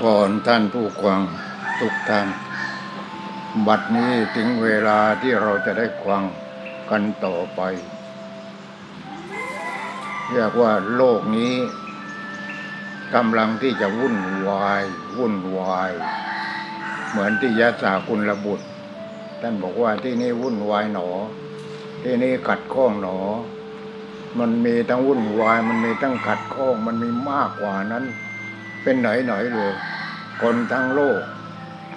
พรท่านผู้ฟังทุกท่าน บัดนี้ถึงเวลาที่เราจะได้ฟังกันต่อไป เรียกว่าโลกนี้กำลังที่จะวุ่นวาย วุ่นวาย เหมือนที่ยะสาคุณระบุตร ท่านบอกว่าที่นี่วุ่นวายหนอ ที่นี่ขัดข้องหนอ มันมีทั้งวุ่นวาย มันมีทั้งขัดข้อง มันมีมากกว่านั้น เป็นไหนไหนๆเลย คนทั้งโลก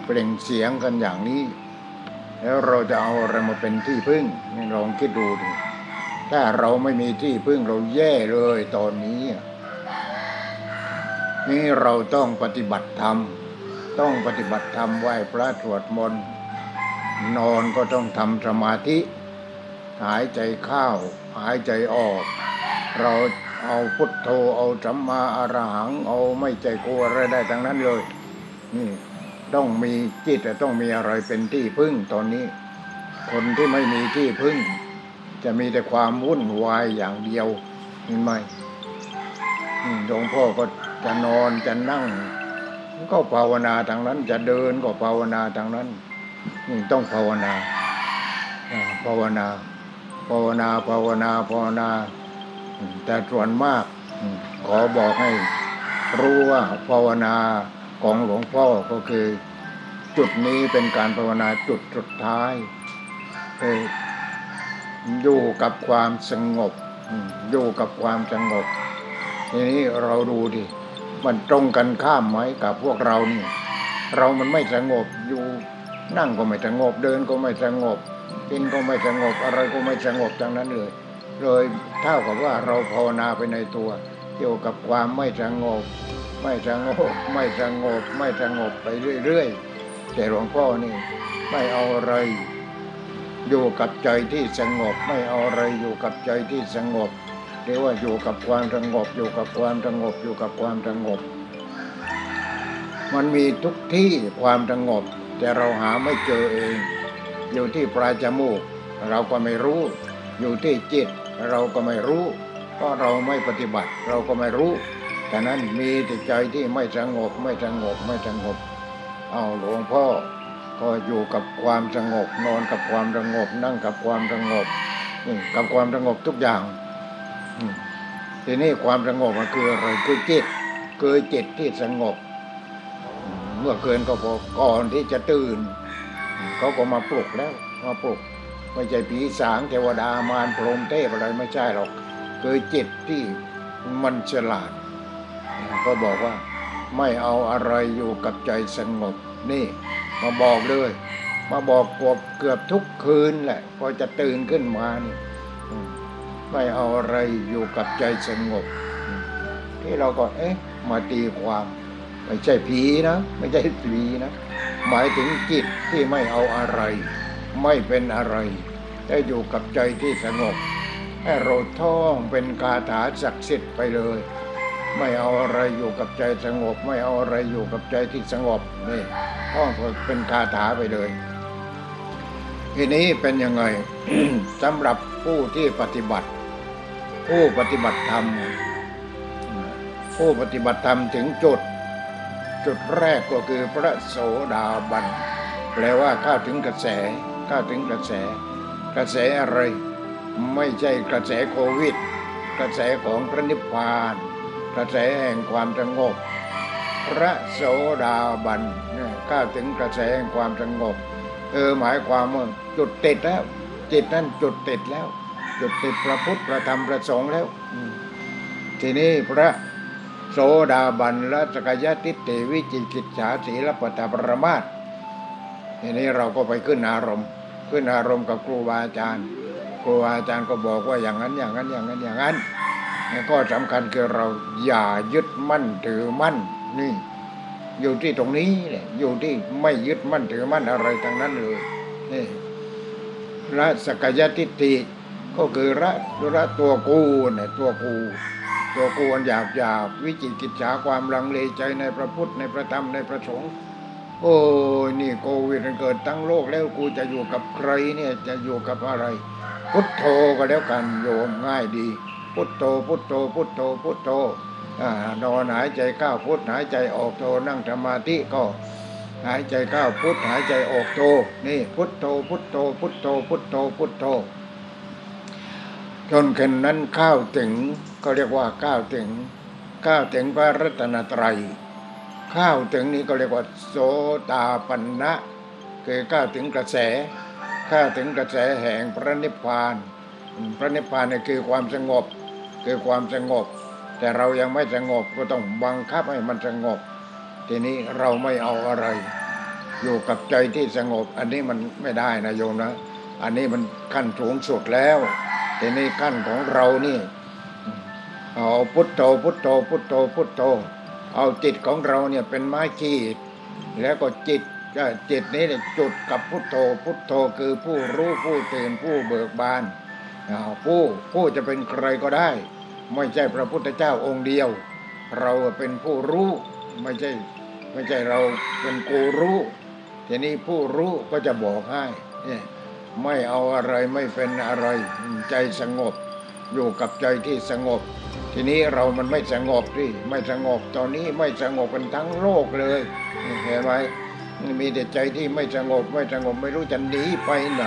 เปล่งเสียงกันอย่างนี้ แล้วเราจะเอาอะไรมาเป็นที่พึ่งนี่ลองคิดดูดิถ้าเราไม่มีที่พึ่งเราแย่เลยตอนนี้ นี่เราต้องปฏิบัติธรรม ต้องปฏิบัติธรรมไหว้พระสวดมนต์นอนก็ต้องทำสมาธิ หายใจเข้าหายใจออก เราเอาพุทโธเอาสัมมาอรหัง เอาไม่ใจกลัวอะไรได้ทั้งนั้นเลย นี่ต้องมีจิตต้องมีอะไรเป็นที่พึ่งตอนนี้ คนที่ไม่มีที่พึ่ง จะมีแต่ความวุ่นวายอย่างเดียวเห็นไหมหลวงพ่อก็จะนอนจะนั่ง ก็ภาวนาทางนั้น จะเดินก็ภาวนาทางนั้นนี่ต้องภาวนาภาวนา ภาวนาภาวนาภาวนา แต่ส่วนมาก ขอบอกให้รู้ว่าภาวนา ของหลวงพ่อก็คือจุดนี้เป็นการภาวนาจุดสุดท้ายอยู่กับความสงบอืมอยู่กับความสงบ ทีนี้เราดูดิมันตรงกันข้ามไหมกับพวกเรานี่ เรามันไม่สงบอยู่นั่งก็ไม่สงบ เดินก็ไม่สงบกินก็ไม่สงบอะไรก็ไม่สงบทั้งนั้นเลย เลยเท่ากับว่าเราภาวนาไปในตัว เกี่ยวกับความไม่สงบ ไม่สงบไม่สงบไม่สงบไปเรื่อยๆแต่หลวงพ่อนี่ไม่เอาอะไร อยู่กับใจที่สงบ ไม่เอาอะไรอยู่กับใจที่สงบเรียกว่าอยู่กับความสงบอยู่กับความสงบอยู่กับความสงบ มันมีทุกที่ความสงบ แต่เราหาไม่เจอเอง อยู่ที่ปลายจมูก เราก็ไม่รู้ อยู่ที่จิต เราก็ไม่รู้เพราะเราไม่ปฏิบัติ เราก็ไม่รู้ แต่นั้นมีแต่ใจที่ไม่สงบไม่สงบไม่สงบ เอาหลวงพ่อก็อยู่กับความสงบนอนกับความสงบ นั่งกับความสงบกับความสงบทุกอย่างทีนี้ความสงบมันคืออะไรคือจิตคือจิตที่สงบ เมื่อเกินก็พอก่อนที่จะตื่นเขาก็มาปลุกแล้วมาปลุกไม่ใช่ผีสางเทวดามารพรหมเทพอะไรไม่ใช่หรอกคือจิตที่มันฉลาด ก็บอกว่าไม่เอาอะไรอยู่กับใจสงบนี่ มาบอกเลยมาบอกกือบเกือบทุกคืนแหละ พอจะตื่นขึ้นมานี่ไม่เอาอะไรอยู่กับใจสงบที่เราก็เอ๊ะมาตีความไม่ใช่ผีนะไม่ใช่ผีนะหมายถึงจิตที่ไม่เอาอะไร ไม่เป็นอะไรได้อยู่กับใจที่สงบให้เราท่องเป็นคาถาศักดิ์สิทธิ์ไปเลย ไม่เอาอะไรอยู่กับใจสงบ ไม่เอาอะไรอยู่กับใจที่สงบนี่ท่องเป็นคาถาไปเลย ทีนี้เป็นยังไงสำหรับผู้ที่ปฏิบัติ ผู้ปฏิบัติธรรม ผู้ปฏิบัติธรรมถึงจุด จุดแรกก็คือพระโสดาบันแปลว่าเข้าถึงกระแสเข้าถึงกระแส กระแสอะไร ไม่ใช่กระแสโควิด กระแสของพระนิพพาน กระแสแห่งความสงบ พระโสดาบันเนี่ยก้าถึงกระแสแห่งความสงบ เออหมายความว่าจุดติดแล้ว จิตนั้นจุดติดแล้ว จุดติดพระพุทธพระธรรมพระสงฆ์แล้วทีนี้พระโสดาบันและสกยติเตวิจิกิจฉาศีลปตปรมาตทีนี้เราก็ไปขึ้นอารมณ์ ขึ้นอารมณ์กับครูบาอาจารย์ครูบาอาจารย์ก็บอกว่าอย่างนั้นอย่างนั้นอย่างนั้นอย่างนั้น แล้วก็สำคัญคือเราอย่ายึดมั่นถือมั่นนี่ อยู่ที่ตรงนี้เนี่ยอยู่ที่ไม่ยึดมั่นถือมั่นอะไรทั้งนั้นเลยนี่ละสกยทิฏฐิก็คือละละตัวกูเนี่ยตัวกูตัวกูอันหยาบหยาบวิจิกิจฉาความลังเลใจในพระพุทธในพระธรรมในพระสงฆ์โอ้ยนี่โควิดมันเกิดทั้งโลกแล้วกูจะอยู่กับใครเนี่ยจะอยู่กับอะไร พุทโธก็แล้วกันโยมง่ายดี พุทโธพุทโธพุทโธพุทโธอ่านอนหายใจเข้าพุทหายใจออกโธนั่งสมาธิก็หายใจเข้าพุทหายใจออกโธนี่พุทโธพุทโธพุทโธพุทโธพุทโธจนคืนนั้นเข้าถึงก็เรียกว่าเข้าถึงเข้าถึงพระรัตนตรัยข้าวถึงนี้ก็เรียกว่าโสตาปันนะคือข้าถึงกระแสข้าถึงกระแสแห่งพระนิพพาน พระนิพพานเนี่ยคือความสงบ คือความสงบ แต่เรายังไม่สงบก็ต้องบังคับให้มันสงบ ทีนี้เราไม่เอาอะไร อยู่กับใจที่สงบ อันนี้มันไม่ได้นะโยมนะ อันนี้มันขั้นสูงสุดแล้ว ทีนี้ขั้นของเรานี่เอาพุทโธพุทโธพุทโธพุทโธ เอาจิตของเราเนี่ยเป็นไม้ขีด แล้วก็จิตจิตนี้เนี่ยจุดกับพุทโธพุทโธคือผู้รู้ผู้ตื่นผู้เบิกบาน ผู้ผู้จะเป็นใครก็ได้ ไม่ใช่พระพุทธเจ้าองค์เดียว เราเป็นผู้รู้ไม่ใช่ไม่ใช่เราเป็นกูรู้ทีนี้ผู้รู้ก็จะบอกให้เนี่ยไม่เอาอะไรไม่เป็นอะไรใจสงบ อยู่กับใจที่สงบ ทีนี้เรามันไม่สงบที่ไม่สงบตอนนี้ไม่สงบกันทั้งโลกเลยเห็นไหมมีแต่ใจที่ไม่สงบไม่สงบไม่รู้จะหนีไปไหน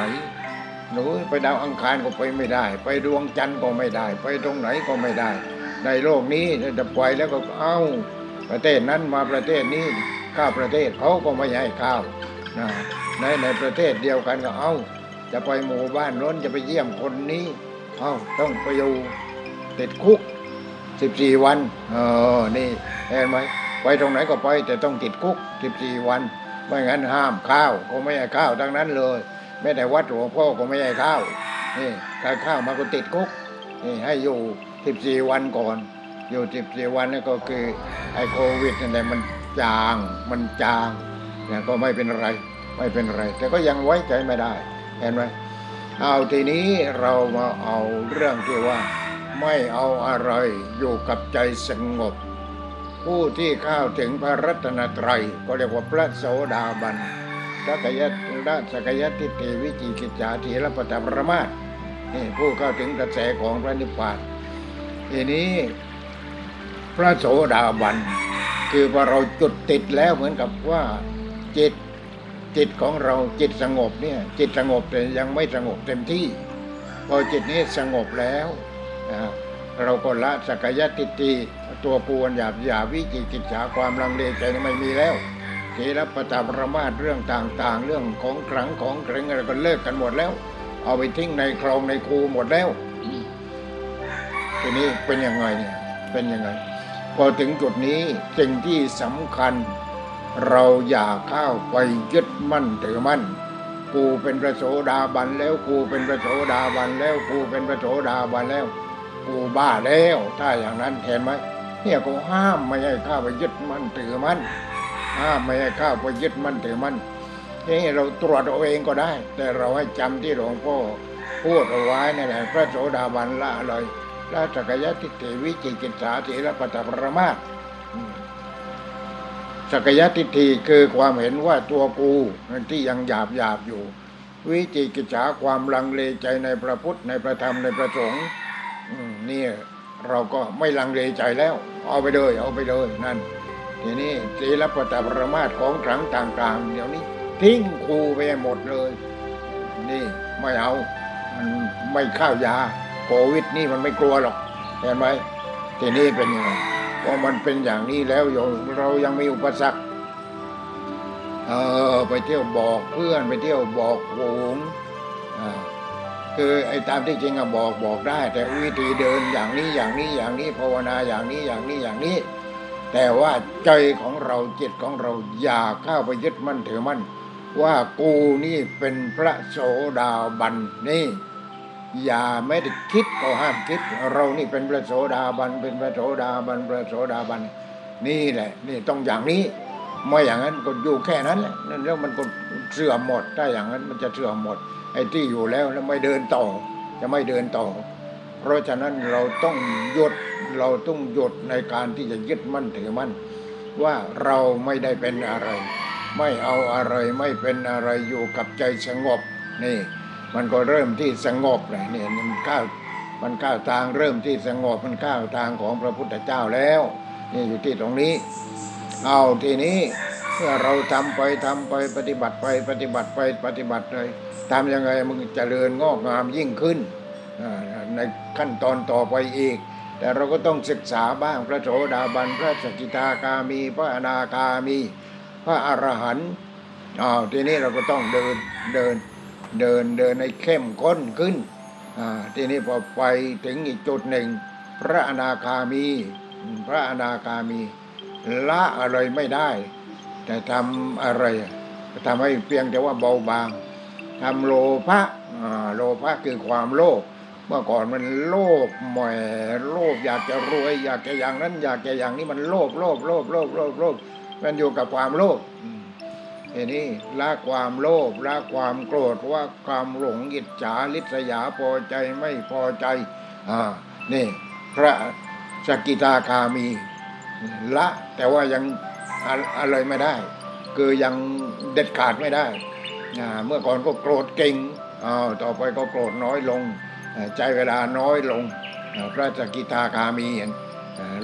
หนูไปดาวอังคารก็ไปไม่ได้ ไปดวงจันทร์ก็ไม่ได้ ไปตรงไหนก็ไม่ได้ ในโลกนี้จะปล่อยแล้วก็เอ้า ประเทศนั้นมาประเทศนี้ข้าประเทศเขาก็ไม่ให้ข้าวนะในในประเทศเดียวกันก็เอ้า จะไปหมู่บ้านน้นจะไปเยี่ยมคนนี้เอ้าต้องไปอยู่ติดคุกสิบสี่วันเออนี่เห็นไหมไปตรงไหนก็ไปแต่ต้องติดคุกสิบสี่วัน ไม่งั้นห้ามข้าวก็ไม่ให้ข้าวทั้งนั้นเลย แม้แต่วัดหลวงพ่อก็ไม่ให้ข้าวนี่ถ้าข้าวมาก็ติดคุกนี่ให้อยู่สิบสี่วันก่อน อยู่สิบสี่วันนี่ก็คือไอ้โควิดนั่นแหละมันจางมันจางเนี่ยก็ไม่เป็นไรไม่เป็นไร แต่ก็ยังไว้ใจไม่ได้ เห็นไหมเอาทีนี้เรามาเอาเรื่องที่ว่า ไม่เอาอะไรอยู่กับใจสงบ ผู้ที่เข้าถึงพระรัตนตรัยก็เรียกว่าพระโสดาบัน สักยัตระสกยัตติเตวิจิกิจาทีละปตปรมาสนี่ผู้เข้าถึงกระแสของพระนิพพานทีนี้พระโสดาบัน คือพอเราจุดติดแล้วเหมือนกับว่าจิตจิตของเราจิตสงบเนี่ยจิตสงบแต่ยังไม่สงบเต็มที่ พอจิตนี้สงบแล้วนะเราก็ละสักกายทิฏฐิตัวกูนหยาบหยาวิจิกิจฉาความลังเลใจไม่มีแล้ว เทระปตาประมาทเรื่องต่างๆ เรื่องของขลังของเกรงอะไรก็เลิกกันหมดแล้ว เอาไปทิ้งในคลองในคูหมดแล้วทีนี้เป็นยังไงเนี่ยเป็นยังไงพอถึงจุดนี้สิ่งที่สำคัญ เราอย่าเข้าไปยึดมั่นถือมั่นกูเป็นพระโสดาบันแล้วกูเป็นพระโสดาบันแล้วกูเป็นพระโสดาบันแล้ว กูบ้าแล้ว ถ้าอย่างนั้นเห็นไหมเนี่ยก็ห้ามไม่ให้ข้าไปยึดมั่นถือมั่น ห้ามไม่ให้ข้าไปยึดมั่นถือมั่นนี่เราตรวจเอาเองก็ได้ แต่เราให้จำที่หลวงพ่อพูดเอาไว้นั่นแหละพระโสดาบันละเลยละสักยะทิฏฐิวิจิกิจฉาถีรปัตตปรมาสอืมสักยทิฏฐิคือความเห็นว่าตัวกูที่ยังหยาบหยาบอยู่ วิจิกิจฉาความลังเลใจในพระพุทธในพระธรรมในพระสงฆ์นี่เราก็ไม่ลังเลใจแล้ว เอาไปเลยเอาไปเลยนั่น ทีนี้ศีลปตปรมาทของครั้งต่างๆ เดี๋ยวนี้ ทิ้งครูไปหมดเลย นี่ไม่เอามันไม่เข้ายาโควิดนี่มันไม่กลัวหรอกเห็นไหมทีนี้เป็นยังไงพอมันเป็นอย่างนี้แล้วยเรายังมีอุปสรรคเออไปเที่ยวบอกเพื่อนไปเที่ยวบอกโหงคือไอ้ตามที่จริงอะบอกบอกได้ แต่วิธีเดินอย่างนี้อย่างนี้อย่างนี้ภาวนาอย่างนี้อย่างนี้อย่างนี้ แต่ว่าใจของเราจิตของเราอย่าเข้าไปยึดมั่นถือมั่น ว่ากูนี่เป็นพระโสดาบันนี่ อย่าไม่ได้คิดก็ห้ามคิด เรานี่เป็นพระโสดาบัน เป็นพระโสดาบันพระโสดาบัน นี่แหละ นี่ต้องอย่างนี้ไม่อย่างนั้นก็อยู่แค่นั้นแหละนั่นแล้วมันก็เสื่อมหมดถ้าอย่างนั้นมันจะเสื่อมหมดไอ้ที่อยู่แล้วแล้วไม่เดินต่อ จะไม่เดินต่อ เพราะฉะนั้นเราต้องหยุดเราต้องหยุดในการที่จะยึดมั่นถือมั่น ว่าเราไม่ได้เป็นอะไร ไม่เอาอะไรไม่เป็นอะไรอยู่กับใจสงบนี่ มันก็เริ่มที่สงบเลยนี่มันก้าวมันก้าวทางเริ่มที่สงบมันก้าวทางของพระพุทธเจ้าแล้ว นี่อยู่ที่ตรงนี้ เอาทีนี้เมื่อเราทำไปทำไปปฏิบัติไปปฏิบัติไปปฏิบัติเลยทำยังไงมันเจริญงอกงามยิ่งขึ้น ในขั้นตอนต่อไปอีก แต่เราก็ต้องศึกษาบ้างพระโสดาบันพระสกิทาคามี พระอนาคามี พระอรหันต์อ้าวทีนี้เราก็ต้องเดินเดินเดินเดินให้เข้มข้นขึ้นอ่าทีนี้พอไปถึงอีกจุดหนึ่ง พระอนาคามี พระอนาคามีละอะไรไม่ได้ แต่ทำอะไรทำให้เพียงแต่ว่าเบาบางทำโลภะโลภะคือความโลภ เมื่อก่อนมันโลภแหมโลภอยากจะรวย อยากจะอย่างนั้น อยากจะอย่างนี้มันโลภโลภโลภโลภโลภโลภมันอยู่กับความโลภอืมทีนี้ละความโลภละความโกรธว่าความหลงอิจฉาลิษยาพอใจไม่พอใจอ่านี่พระสกิทาคามีละ แต่ว่ายังอะอะไรไม่ได้ คือยังเด็ดขาดไม่ได้อ่าเมื่อก่อนก็โกรธเก่งอ้าวต่อไปก็โกรธน้อยลง ใจเวลาน้อยลงพระสกิทาคามีเห็น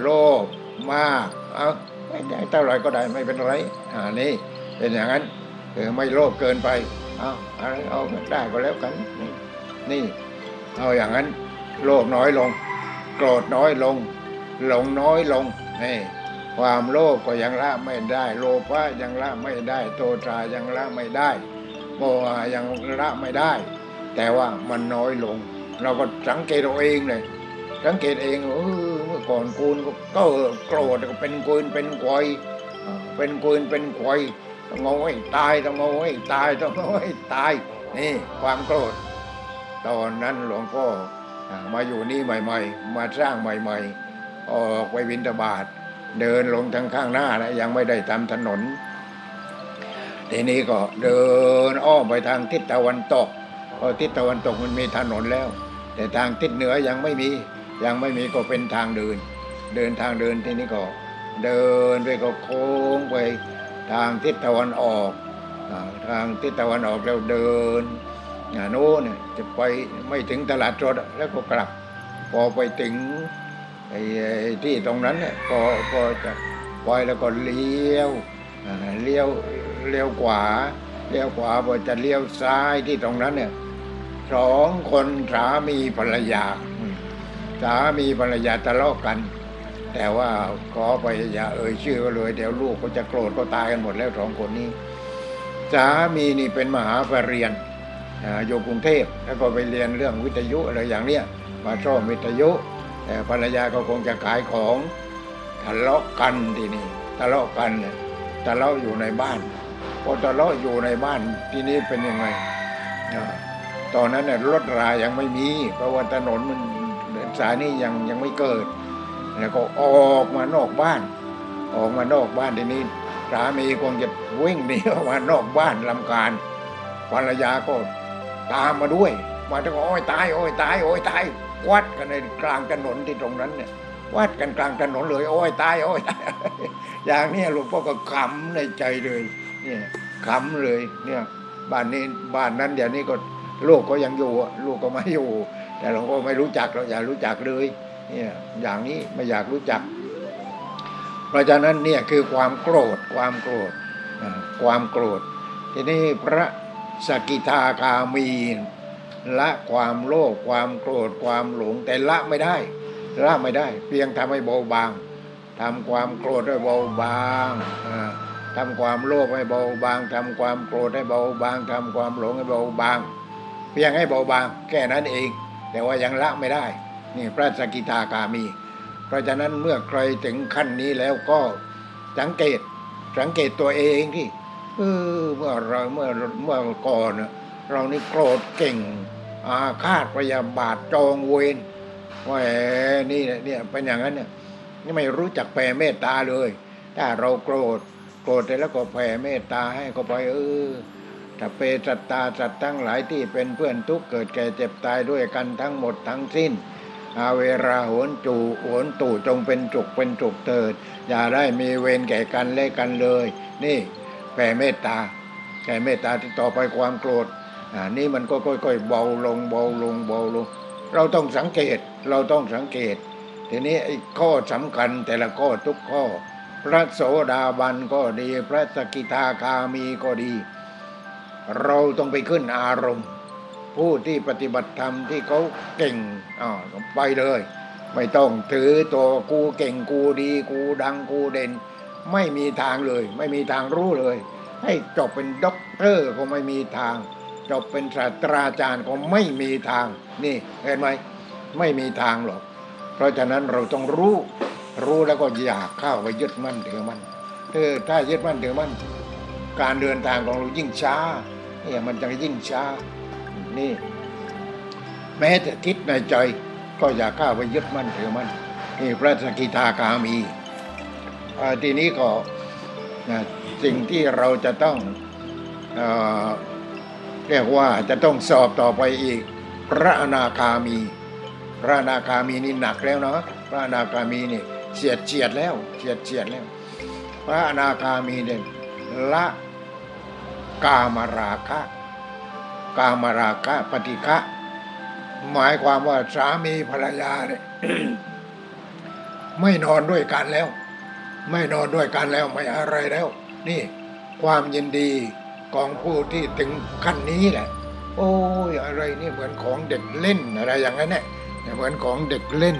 โลภมากเอาไม่ได้เท่าไรก็ได้ไม่เป็นไรอ่านี่เป็นอย่างนั้นคือไม่โลภเกินไปเอาอะไรเอาได้ก็แล้วกันนี่เอาอย่างนั้นโลภน้อยลง โกรธน้อยลง หลงน้อยลงนี่ความโลภก็ยังละไม่ได้ โลภะยังละไม่ได้ โทสะยังละไม่ได้โมหะยังละไม่ได้ แต่ว่ามันน้อยลง เราก็สังเกตเราเองเลย สังเกตเองเออเมื่อก่อนกูนก็โกรธก็เป็นกุนเป็นควายเป็นกุนเป็นควายต้องเอาให้ตายต้องเอาให้ตายต้องเอาให้ตายนี่ความโกรธ ตอนนั้นหลวงพ่อมาอยู่นี่ใหม่ ๆ มาสร้างใหม่ ๆ ออกไปวินทบาทเดินลงทางข้างหน้านะยังไม่ได้ทำถนนทีนี้ก็เดินอ้อมไปทางทิศตะวันตกเพราะทิศตะวันตกมันมีถนนแล้ว แต่ทางทิศเหนือยังไม่มี ยังไม่มีก็เป็นทางเดิน เดินทางเดินที่นี้ก็เดินไปก็โค้งไปทางทิศตะวันออก ทางทิศตะวันออกแล้วเดินอ่าโน่นเนี่ยจะไปไม่ถึงตลาดสดอะแล้วก็กลับ พอไปถึงไอ้ที่ตรงนั้นเนี่ยพอพอจะปล่อยแล้วก็เลี้ยวเลี้ยวเลี้ยวขวาเลี้ยวขวาพอจะเลี้ยวซ้ายที่ตรงนั้นเนี่ย สองคนสามีภรรยา สามีภรรยาทะเลาะกัน แต่ว่าขอไปอย่าเอ่ยชื่อก็เลยเดี๋ยวลูกก็จะโกรธก็ตายกันหมดแล้วสองคนนี้สามีนี่เป็นมหาปรริญญาอ่าอยู่กรุงเทพแล้วก็ไปเรียนเรื่องวิทยุอะไรอย่างเนี้ยมาชอบวิทยุ แต่ภรรยาก็คงจะขายของทะเลาะกันทีนี้ทะเลาะกันเนี่ยทะเลาะอยู่ในบ้านพอทะเลาะอยู่ในบ้านทีนี้เป็นยังไง ตอนนั้นเนี่ยรถรายังไม่มี เพราะว่าถนนมันสายนี้ยังยังไม่เกิด แล้วก็ออกมานอกบ้าน ออกมานอกบ้านทีนี้สามีคงจะวิ่งหนีออกมานอกบ้านลำการภรรยาก็ตามมาด้วย มาถึงโอ้ยตายโอ้ยตายโอ้ยตายวัดกันในกลางถนนที่ตรงนั้นเนี่ยวัดกันกลางถนนเลย โอ้ยตายโอ้ยตายอย่างนี้หลวงพ่อก็ขำในใจเลยเนี่ยขำเลยเนี่ยบ้านนี้บ้านนั้นเดี๋ยวนี้ก็ ลูกก็ยังอยู่ลูกก็ไม่อยู่ แต่หลวงพ่อไม่รู้จักเราอย่ารู้จักเลยเนี่ยอย่างนี้ไม่อยากรู้จัก เพราะฉะนั้นเนี่ยคือความโกรธความโกรธความโกรธ ทีนี้พระสกิทาคามีละความโลภความโกรธความหลงแต่ละไม่ได้ละไม่ได้ เพียงทำให้เบาบางทำความโกรธให้เบาบางอ่าทำความโลภให้เบาบางทำความโกรธให้เบาบางทำความหลงให้เบาบาง เพียงให้เบาบางแค่นั้นเอง แต่ว่ายังละไม่ได้ นี่พระสกิทาคามี เพราะฉะนั้นเมื่อใครถึงขั้นนี้แล้วก็สังเกตสังเกตตัวเองที่เออเมื่อเราเมื่อเมื่อก่อนเรานี่โกรธเก่ง อาฆาตพยาบาทจองเวรแหมนี่เนี่ยเป็นอย่างนั้นเนี่ยนี่ไม่รู้จักแผ่เมตตาเลย ถ้าเราโกรธโกรธแล้วก็แผ่เมตตาให้เขาไปเออ ถ้าเปสัตตาสัตว์ทั้งหลายที่เป็นเพื่อนทุกเกิดแก่เจ็บตายด้วยกันทั้งหมดทั้งสิ้น อาเวราโหนจูโหนตู่จงเป็นจุกเป็นจุกเถิด อย่าได้มีเวรแก่กันและกันเลย นี่แผ่เมตตาแผ่เมตตาที่ต่อไปความโกรธอ่านี่มันก็ค่อยๆเบาลงเบาลงเบาลง เราต้องสังเกตเราต้องสังเกต ทีนี้ไอ้ข้อสำคัญแต่ละข้อทุกข้อ พระโสดาบันก็ดี พระสกิทาคามีก็ดี เราต้องไปขึ้นอารมณ์ ผู้ที่ปฏิบัติธรรมที่เขาเก่งอ่าไปเลย ไม่ต้องถือตัวกูเก่งกูดีกูดังกูเด่น ไม่มีทางเลย ไม่มีทางรู้เลย ให้จบเป็นด็อกเตอร์ก็ไม่มีทาง จบเป็นศาสตราจารย์ก็ไม่มีทาง นี่เห็นไหมไม่มีทางหรอก เพราะฉะนั้นเราต้องรู้ รู้แล้วก็อยากเข้าไปยึดมั่นถือมั่นถ้ายึดมั่นถือมั่นการเดินทางของเรายิ่งช้า เนี่ยมันจะยิ่งช้า นี่ แม้แต่คิดในใจก็อย่าเข้าไปยึดมั่นถือมั่นนี่พระสกิทาคามีทีนี้ก็สิ่งที่เราจะต้องเอเรียกว่าจะต้องสอบต่อไปอีก พระอนาคามี พระอนาคามีนี่หนักแล้วเนาะพระอนาคามีนี่เฉียดเฉียดแล้วเฉียดเฉียดแล้ว พระอนาคามีเนี่ยละ กามราคะ กามราคะปฏิฆะหมายความว่าสามีภรรยาเนี่ยไม่นอนด้วยกันแล้ว ไม่นอนด้วยกันแล้วไม่อะไรแล้ว นี่ ความยินดีของผู้ที่ถึงขั้นนี้แหละ โอ้ยอะไรนี่เหมือนของเด็กเล่นอะไรอย่างนั้นเนี่ยเหมือนของเด็กเล่น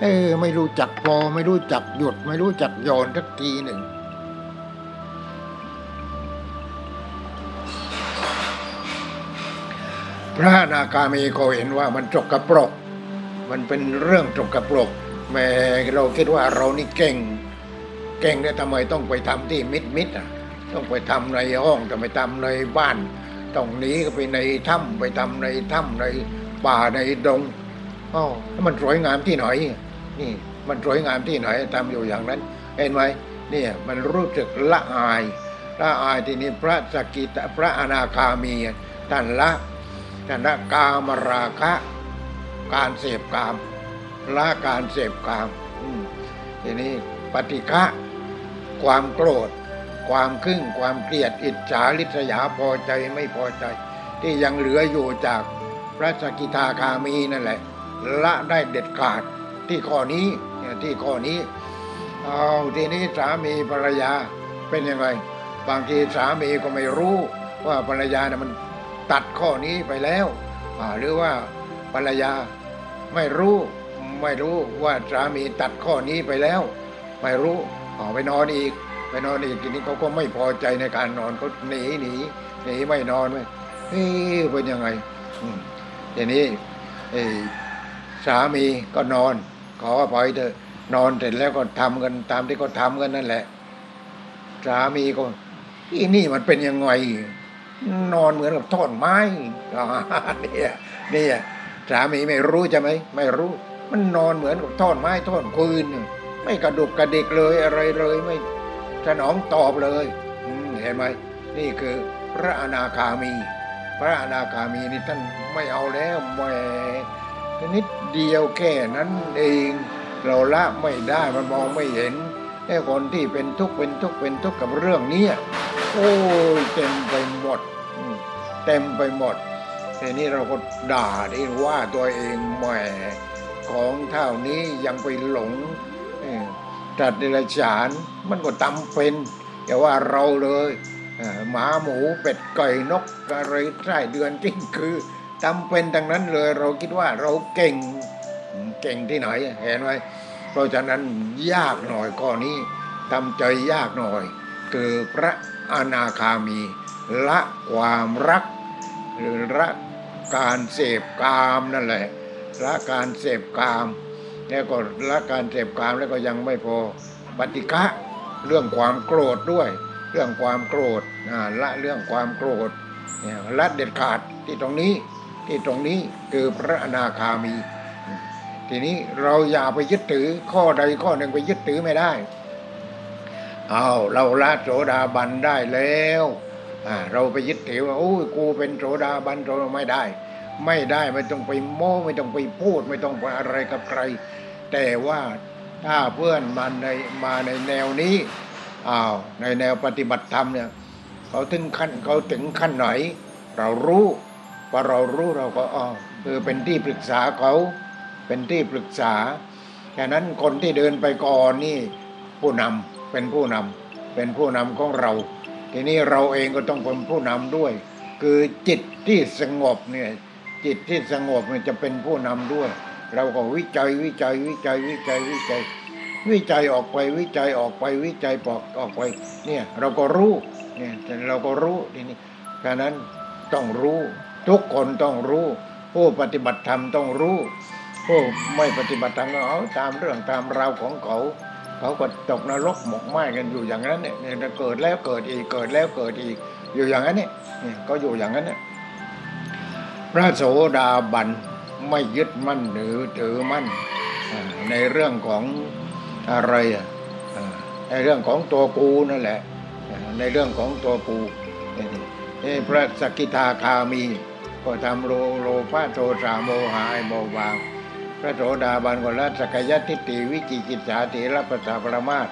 เออไม่รู้จักพอไม่รู้จักหยุด ไม่รู้จักโยนทักทีหนึ่ง พระนาคามีก็เห็นว่ามันจกกระปรก มันเป็นเรื่องจกกระปรกแม้เราคิดว่าเรานี่เก่ง เก่งเนี่ยทำไมต้องไปทำที่มิดมิดอะต้องไปทำในห้องต้องไปทำในบ้านต้องหนีไปในถ้ำไปทำในถ้ำในป่าในดงอ๋อแล้วมันสวยงามที่ไหนนี่ มันสวยงามที่ไหนทำอยู่อย่างนั้น เห็นไหมเนี่ยมันรู้สึกละอายละอายที่นี่พระสกิตพระอนาคามีท่านละ ท่านะกามราคะ การเสพกามละการเสพกามอืมทีนี้ปฏิฆะความโกรธ ความขึ่งความเกลียดอิจฉาริษยาพอใจไม่พอใจ ที่ยังเหลืออยู่จากพระสกิทาคามีนั่นแหละ ละได้เด็ดขาดที่ข้อนี้ที่ข้อนี้เอาทีนี้สามีภรรยาเป็นยังไงบางทีสามีก็ไม่รู้ว่าภรรยาเนี่ยมัน ตัดข้อนี้ไปแล้วหรือว่าภรรยาไม่รู้ไม่รู้ว่าสามีตัดข้อนี้ไปแล้ว ไม่รู้ออกไปนอนอีก ไปนอนอีกทีนี้เขาก็ไม่พอใจในการนอนเขาหนีหนีหนีไม่นอนไม่เฮ้ยเป็นยังไงอืมทีนี้สามีก็นอน ขออภัยเถอะนอนเสร็จแล้วก็ทำกันตามที่เขาทำกันนั่นแหละ สามีก็อีนี่มันเป็นยังไง นอนเหมือนกับท่อนไม้เนี่ยนี่ยสามีไม่รู้ใช่ไหมไม่รู้ มันนอนเหมือนกับท่อนไม้ท่อนคืนไม่กระดุกกระดิกเลยอะไรเลยไม่สนองตอบเลยเห็นไหมนี่คือพระอนาคามี พระอนาคามีนี่ท่านไม่เอาแล้วแหมนิดเดียวแค่นั้นเอง เราละไม่ได้มันมองไม่เห็น แค่คนที่เป็นทุกข์เป็นทุกข์เป็นทุกข์กับเรื่องนี้โอ้ยเต็มไปหมดเต็มไปหมดทีนี้เราก็ด่าได้ว่าตัวเองแหมของเท่านี้ยังไปหลงเอ้ยจัดเดรัจฉานมันก็ตำเป็นอย่าว่าเราเลยหมาหมูเป็ดไก่นกอะไรไส้เดือนกิ้งคือตำเป็นดังนั้นเลย เราคิดว่าเราเก่งเก่งที่ไหนเห็นไหม เพราะฉะนั้นยากหน่อยข้อนี้ทำใจยากหน่อย คือพระอนาคามีละความรัก หรือละการเสพกามนั่นแหละละการเสพกาม แล้วก็ละการเสพกามแล้วก็ยังไม่พอปฏิฆะเรื่องความโกรธด้วย เรื่องความโกรธละเรื่องความโกรธละเด็ดขาดที่ตรงนี้ที่ตรงนี้คือพระอนาคามี ทีนี้เราอย่าไปยึดถือข้อใดข้อหนึ่งไปยึดถือไม่ได้เอาเราละโสดาบันได้แล้วเราไปยึดถือว่าโอ้ยกูเป็นโสดาบันโสดาไม่ได้ ไม่ได้ไม่ต้องไปโม้ไม่ต้องไปพูด ไม่ต้องไปอะไรกับใคร แต่ว่าถ้าเพื่อนมาในมาในแนวนี้อ้าวในแนวปฏิบัติธรรมเนี่ยเขาถึงขั้นเขาถึงขั้นไหน เรารู้พอเรารู้เราก็อ๋อคือเป็นที่ปรึกษาเขา เป็นที่ปรึกษาฉะนั้นคนที่เดินไปก่อนนี่ผู้นำเป็นผู้นำเป็นผู้นำของเรา ทีนี้เราเองก็ต้องเป็นผู้นำด้วย คือจิตที่สงบเนี่ยจิตที่สงบมันจะเป็นผู้นำด้วย เราก็วิจัยวิจัยวิจัยวิจัยวิจัย วิจัยออกไปวิจัยออกไปวิจัยปอกออกไปเนี่ยเราก็รู้เนี่ยเราก็รู้ทีนี้ฉะนั้นต้องรู้ ทุกคนต้องรู้ ผู้ปฏิบัติธรรมต้องรู้ ผู้ไม่ปฏิบัติธรรมเอาตามเรื่องตามราวของเขา เขาก็ตกนรกหมกไหม้กันอยู่อย่างนั้นเนี่ยเกิดแล้วเกิดอีกเกิดแล้วเกิดอีกอยู่อย่างนั้นเนี่ยเนี่ยก็อยู่อย่างนั้นเนี่ยพระโสดาบันไม่ยึดมั่นหรือถือมั่นในเรื่องของอะไรอะในเรื่องของตัวกูนั่นแหละ ในเรื่องของตัวกูนี่นี่พระสกิทาคามี ก็ทำโลโลภะโทสะโมหะไอเบาบาง พระโสดาบันก็ละสักยทิฏฐิวิจิกิจฉาติรับประสาปรมาส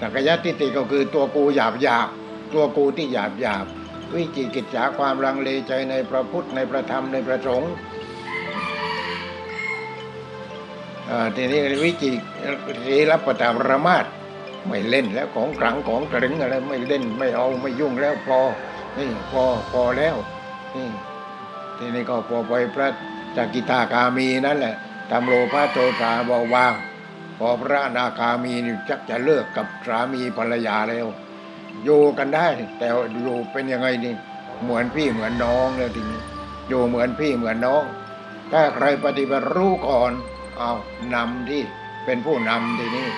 สักยทิฏฐิก็คือตัวกูหยาบหยาบตัวกูที่หยาบหยาบวิจิกิจฉาความลังเลใจในพระพุทธในพระธรรมในพระสงฆ์อ่าทีนี้วิจิกิรับประสาปรมาสไม่เล่นแล้วของกลังของกระดึงอะไรไม่เล่นไม่เอาไม่ยุ่งแล้วพอนี่พอพอแล้วนี่ทีนี้ก็พอไปพระจักิตาคามีนั่นแหละ ทำโลภะโทสะเบาบาง พอพระนาคามีนี่จักจะเลิกกับสามีภรรยาแล้วอยู่กันได้ แต่อยู่เป็นยังไงนี่เหมือนพี่เหมือนน้องเลยทีนี้อยู่เหมือนพี่เหมือนน้อง ถ้าใครปฏิบัติรู้ก่อน เอานำที่เป็นผู้นำทีนี้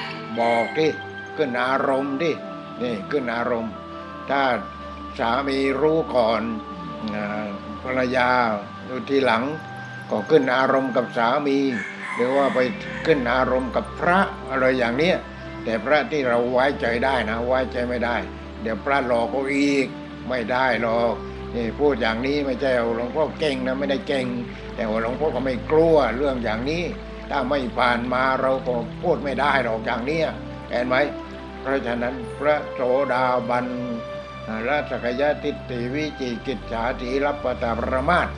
บอกที่ขึ้นอารมณ์ที่นี่ขึ้นอารมณ์ ถ้าสามีรู้ก่อนภรรยาอยู่ทีหลัง ก็ขึ้นอารมณ์กับสามี หรือว่าไปขึ้นอารมณ์กับพระอะไรอย่างเนี้ยแต่พระที่เราไว้ใจได้นะไว้ใจไม่ได้ เดี๋ยวพระหลอกเขาอีกไม่ได้หรอกนี่พูดอย่างนี้ไม่ใช่หลวงพ่อเก่งนะไม่ได้เก่ง แต่ว่าหลวงพ่อก็ไม่กลัวเรื่องอย่างนี้ ถ้าไม่ผ่านมาเราก็พูดไม่ได้หรอกอย่างเนี้ยเห็นไหมเพราะฉะนั้นพระโสดาบันราชกยทิฏฐิวิจิกิจฉาถีรับปตาประมาท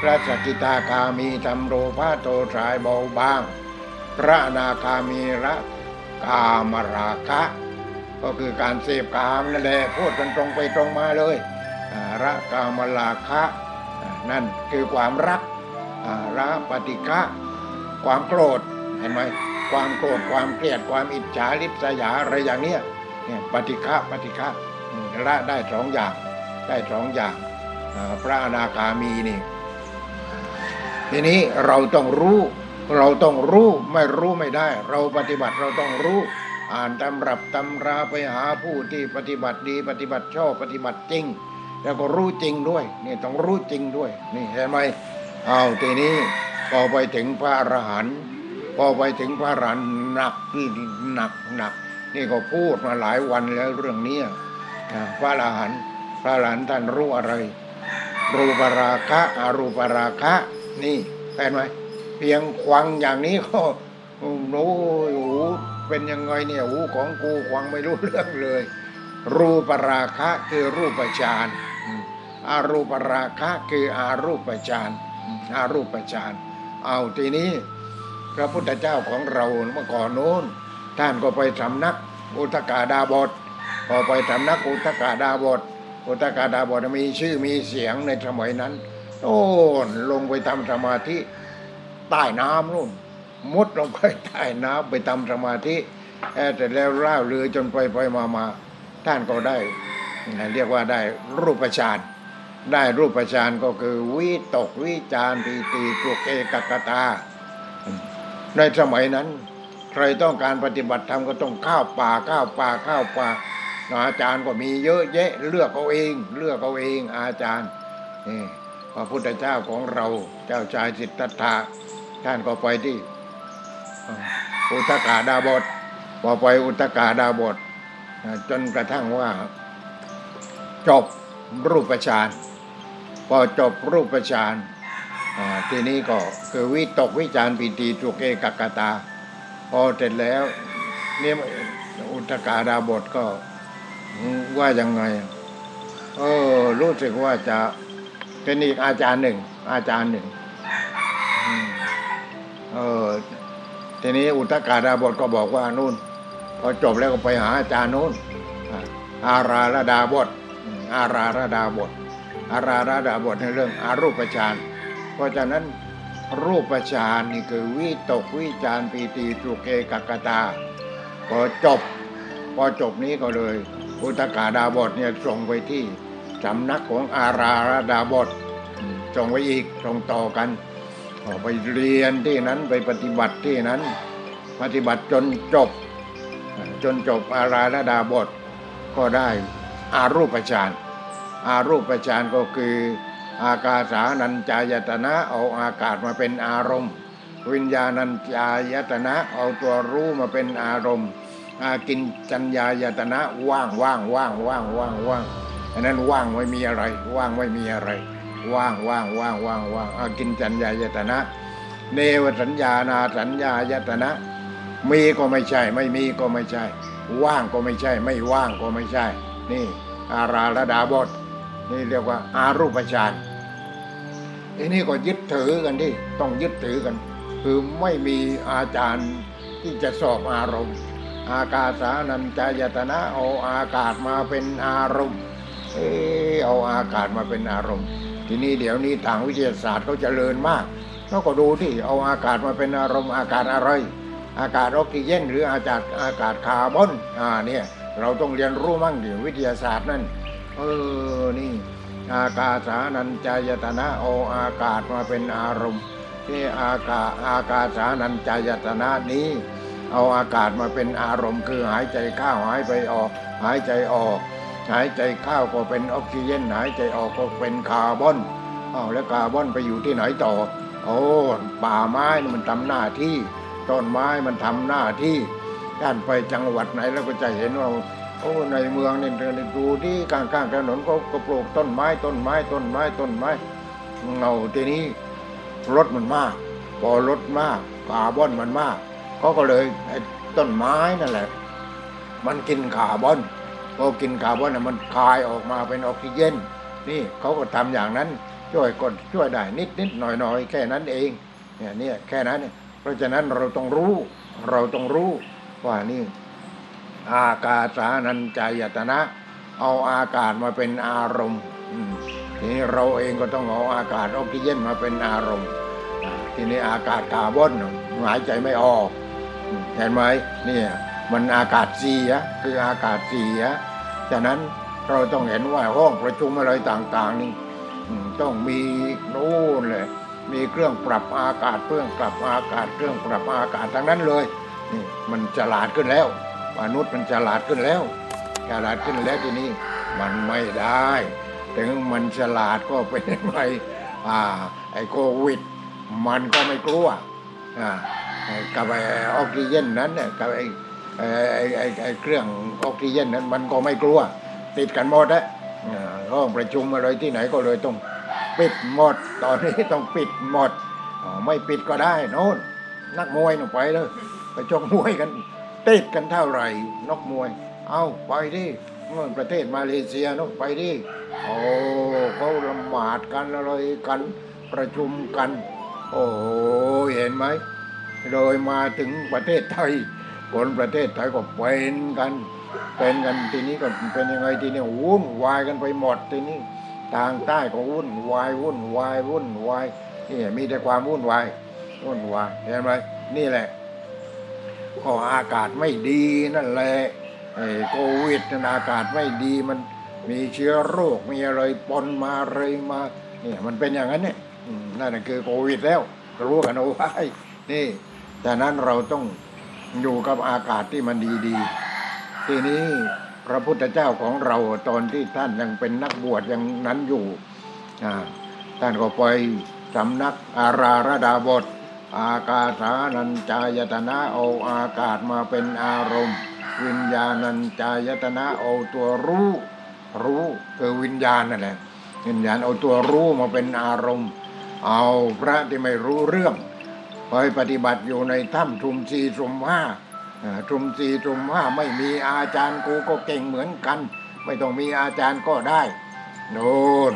พระสกิตาคามีทำโรภาโตสายเบาบาง พระนาคามีระกามราคะ ก็คือการเสพกามนั่นแหละพูดกันตรงไปตรงมาเลยระกามราคะ นั่นคือความรักระปฏิฆะความโกรธเห็นไหมความโกรธความเกลียดความอิจฉาริษยาอะไรอย่างเนี้ยเนี่ยปฏิฆะปฏิฆะละได้สองอย่างได้สองอย่างพระอนาคามีนี่ ทีนี้เราต้องรู้ เราต้องรู้ไม่รู้ไม่ได้ เราปฏิบัติเราต้องรู้ อ่านตำรับตำราไปหาผู้ที่ปฏิบัติดี ปฏิบัติชอบปฏิบัติจริง แล้วก็รู้จริงด้วยนี่ต้องรู้จริงด้วย นี่เห็นไหมเอาทีนี้พอไปถึงพระอรหันต์พอไปถึงพระอรหันต์หนักนี่หนักหนักนี่ก็พูดมาหลายวันแล้วเรื่องนี้พระอรหันต์พระอรหันต์ท่านรู้อะไร รูปราคะอรูปราคะ นี่เห็นไหมเพียงควังอย่างนี้ก็โอ้โหหูเป็นยังไงเนี่ยหูของกูควังไม่รู้เรื่องเลย รูปราคะคือรูปฌานอืมอารูปราคะคืออารูปฌานอืมอารูปฌานเอาทีนี้ พระพุทธเจ้าของเราเมื่อก่อนโน้น ท่านก็ไปสำนักอุตกาดาบทพอไปสำนักอุตกาดาบทอุตกาดาบทมีชื่อมีเสียงในสมัยนั้น โอ้นลงไปทำสมาธิใต้น้ำนู่นมุดลงไปใต้น้ำไปทำสมาธิเอ่อแต่แล้วล่าเรือจนไปไปมามาท่านก็ได้เรียกว่าได้รูปฌานได้รูปฌานก็คือวิตกวิจารปีติจุกเอกกตา ในสมัยนั้น ใครต้องการปฏิบัติธรรมก็ต้องข้าวป่าข้าวป่าข้าวป่าอาจารย์ก็มีเยอะแยะเลือกเอาเอง เลือกเอาเองอาจารย์นี่ พระพุทธเจ้าของเราเจ้าชายสิทธัตถะท่านก็ไปที่อุตกาดาบทพอไปอุตกาดาบทจนกระทั่งว่า จบรูปฌานพอจบรูปฌานทีนี้ก็คือวิตกวิจารปิติจุกเอกกตา พอเสร็จแล้วเนี่ยอุตกาดาบทก็ว่ายังไง เออรู้สึกว่าจะ เป็นอีกอาจารย์หนึ่ง อาจารย์หนึ่งเออทีนี้อุตกาดาบทก็บอกว่านู่น พอจบแล้วก็ไปหาอาจารย์นู่นอาราระดาบท อาราระดาบท อาราระดาบทในเรื่องอารูปฌานเพราะฉะนั้นรูปฌานนี่คือวิตกวิจารปีติสุเกกักตาพอจบ พอจบนี้ก็เลย อุตกาดาบทเนี่ยส่งไปที่ สำนักของอาราระดาบทอืมส่งไปอีกส่งต่อกันออกไปเรียนที่นั้นไปปฏิบัติที่นั้น ปฏิบัติจนจบ จนจบอาราระดาบท ก็ได้อารูปฌานอารูปฌานก็คือ อากาสานัญจายตนะเอาอากาศมาเป็นอารมณ์ วิญญาณัญจายตนะเอาตัวรู้มาเป็นอารมณ์อากินจัญญายตนะว่างว่างว่างว่างว่างว่าง อันนั้นว่างไม่มีอะไร ว่างไม่มีอะไร ว่างว่างว่างว่างว่างอากินจัญญายตนะ เนวสัญญานาสัญญายตนะ มีก็ไม่ใช่ ไม่มีก็ไม่ใช่ ว่างก็ไม่ใช่ ไม่ว่างก็ไม่ใช่ นี่ อาราระดาบท นี่เรียกว่า อารูปฌานทีนี้ก็ยึดถือกันที่ต้องยึดถือกัน คือไม่มีอาจารย์ที่จะสอบอารมณ์ อากาสานัญจายตนะเอาอากาศมาเป็นอารมณ์ เออเอาอากาศมาเป็นอารมณ์ ทีนี้เดี๋ยวนี้ทางวิทยาศาสตร์เขาเจริญมากเขาก็ดูที่เอาอากาศมาเป็นอารมณ์อากาศอะไร อากาศออกซิเจนหรืออากาศอากาศคาร์บอนอ่าเนี่ยเราต้องเรียนรู้มั่งดิวิทยาศาสตร์นั่นเออนี่ อากาสานัญจายตนะเอาอากาศมาเป็นอารมณ์ที่อากาศอากาสานัญจายตนะนี้ เอาอากาศมาเป็นอารมณ์คือหายใจเข้าหายไปออก หายใจออก หายใจเข้าก็เป็นออกซิเจนหายใจออกก็เป็นคาร์บอนอ้าวแล้วคาร์บอนไปอยู่ที่ไหนต่อ โอ้ป่าไม้มันทำหน้าที่ต้นไม้มันทำหน้าที่ด้านไปจังหวัดไหนแล้วก็จะเห็นว่าโอ้ในเมืองเนี่ยดูที่กลางกลางถนนก็ก็ปลูกต้นไม้ต้นไม้ต้นไม้ต้นไม้เงาทีนี้รถมันมาก พอรถมากคาร์บอนมันมากเขาก็เลยต้นไม้นั่นแหละ มันกินคาร์บอน พอกินคาร์บอนน่ะมันคายออกมาเป็นออกซิเจนนี่เขาก็ทำอย่างนั้นช่วยกดช่วยได้นิดนิดหน่อยหน่อยแค่นั้นเองเนี่ยเนี่ยแค่นั้น เพราะฉะนั้นเราต้องรู้ เราต้องรู้ว่านี่ อากาสานัญจายตนะ เอาอากาศมาเป็นอารมณ์ทีนี้เราเองก็ต้องเอาอากาศออกซิเจนมาเป็นอารมณ์ทีนี้อากาศคาร์บอนหายใจไม่ออกเห็นไหมเนี่ย มันอากาศเสียคืออากาศเสียฉะนั้นเราต้องเห็นว่าห้องประชุมอะไรต่างๆนี่ต้องมีนู่นเลย มีเครื่องปรับอากาศเครื่องปรับอากาศเครื่องปรับอากาศทั้งนั้นเลยนี่มันฉลาดขึ้นแล้วมนุษย์มันฉลาดขึ้นแล้วฉลาดขึ้นแล้วทีนี้มันไม่ได้ ถึงมันฉลาดก็เป็นยังไงอ่าไอโควิด มันก็ไม่กลัวอ่ากับไอออกซิเจนนั้นเนี่ยกับไอ ไอ้ไอ้ไอ้เครื่องออกซิเจนนั้นมันก็ไม่กลัว ติดกันหมดนะอ่าห้องประชุมอะไรที่ไหนก็เลยต้องปิดหมด ตอนนี้ต้องปิดหมดอ๋อไม่ปิดก็ได้โน่นนักมวยหนูไปเลยไปชกมวยกันติดกันเท่าไหร่นกมวย เอาไปดิเมื่อประเทศมาเลเซียนกไปดิโอ้เขาละหมาดกันอะไรกันประชุมกัน โอ้เห็นไหมโดยมาถึงประเทศไทย คนประเทศไทยก็เป็นกันเป็นกันทีนี้ก็เป็นยังไงทีนี้วุ่นวายกันไปหมดทีนี้ทางใต้ก็วุ่นวายวุ่นวายวุ่นวายนี่มีแต่ความวุ่นวายวุ่นวายเห็นไหมนี่แหละก็อากาศไม่ดีนั่นแหละไอ้โควิดนั่นอากาศไม่ดีมันมีเชื้อโรคมีอะไรปนมาอะไรมาเนี่ยมันเป็นอย่างนั้นเนี่ยนั่นคือโควิดแล้วรู้กันเอาไว้นี่แต่นั้นเราต้อง อยู่กับอากาศที่มันดีๆ ทีนี้พระพุทธเจ้าของเราตอนที่ท่านยังเป็นนักบวชยังนั้นอยู่ท่านก็ไปสำนักอาราระดาบท อากาสานัญจายตนะเอาอากาศมาเป็นอารมณ์ วิญญาณัญจายตนะเอาตัวรู้รู้คือวิญญาณนั่นแหละวิญญาณเอาตัวรู้มาเป็นอารมณ์ เอาพระที่ไม่รู้เรื่อง ไปปฏิบัติอยู่ในถ้ำทุมสีทุมห้าทุมสีทุมห้าไม่มีอาจารย์กูก็เก่งเหมือนกัน ไม่ต้องมีอาจารย์ก็ได้โน่น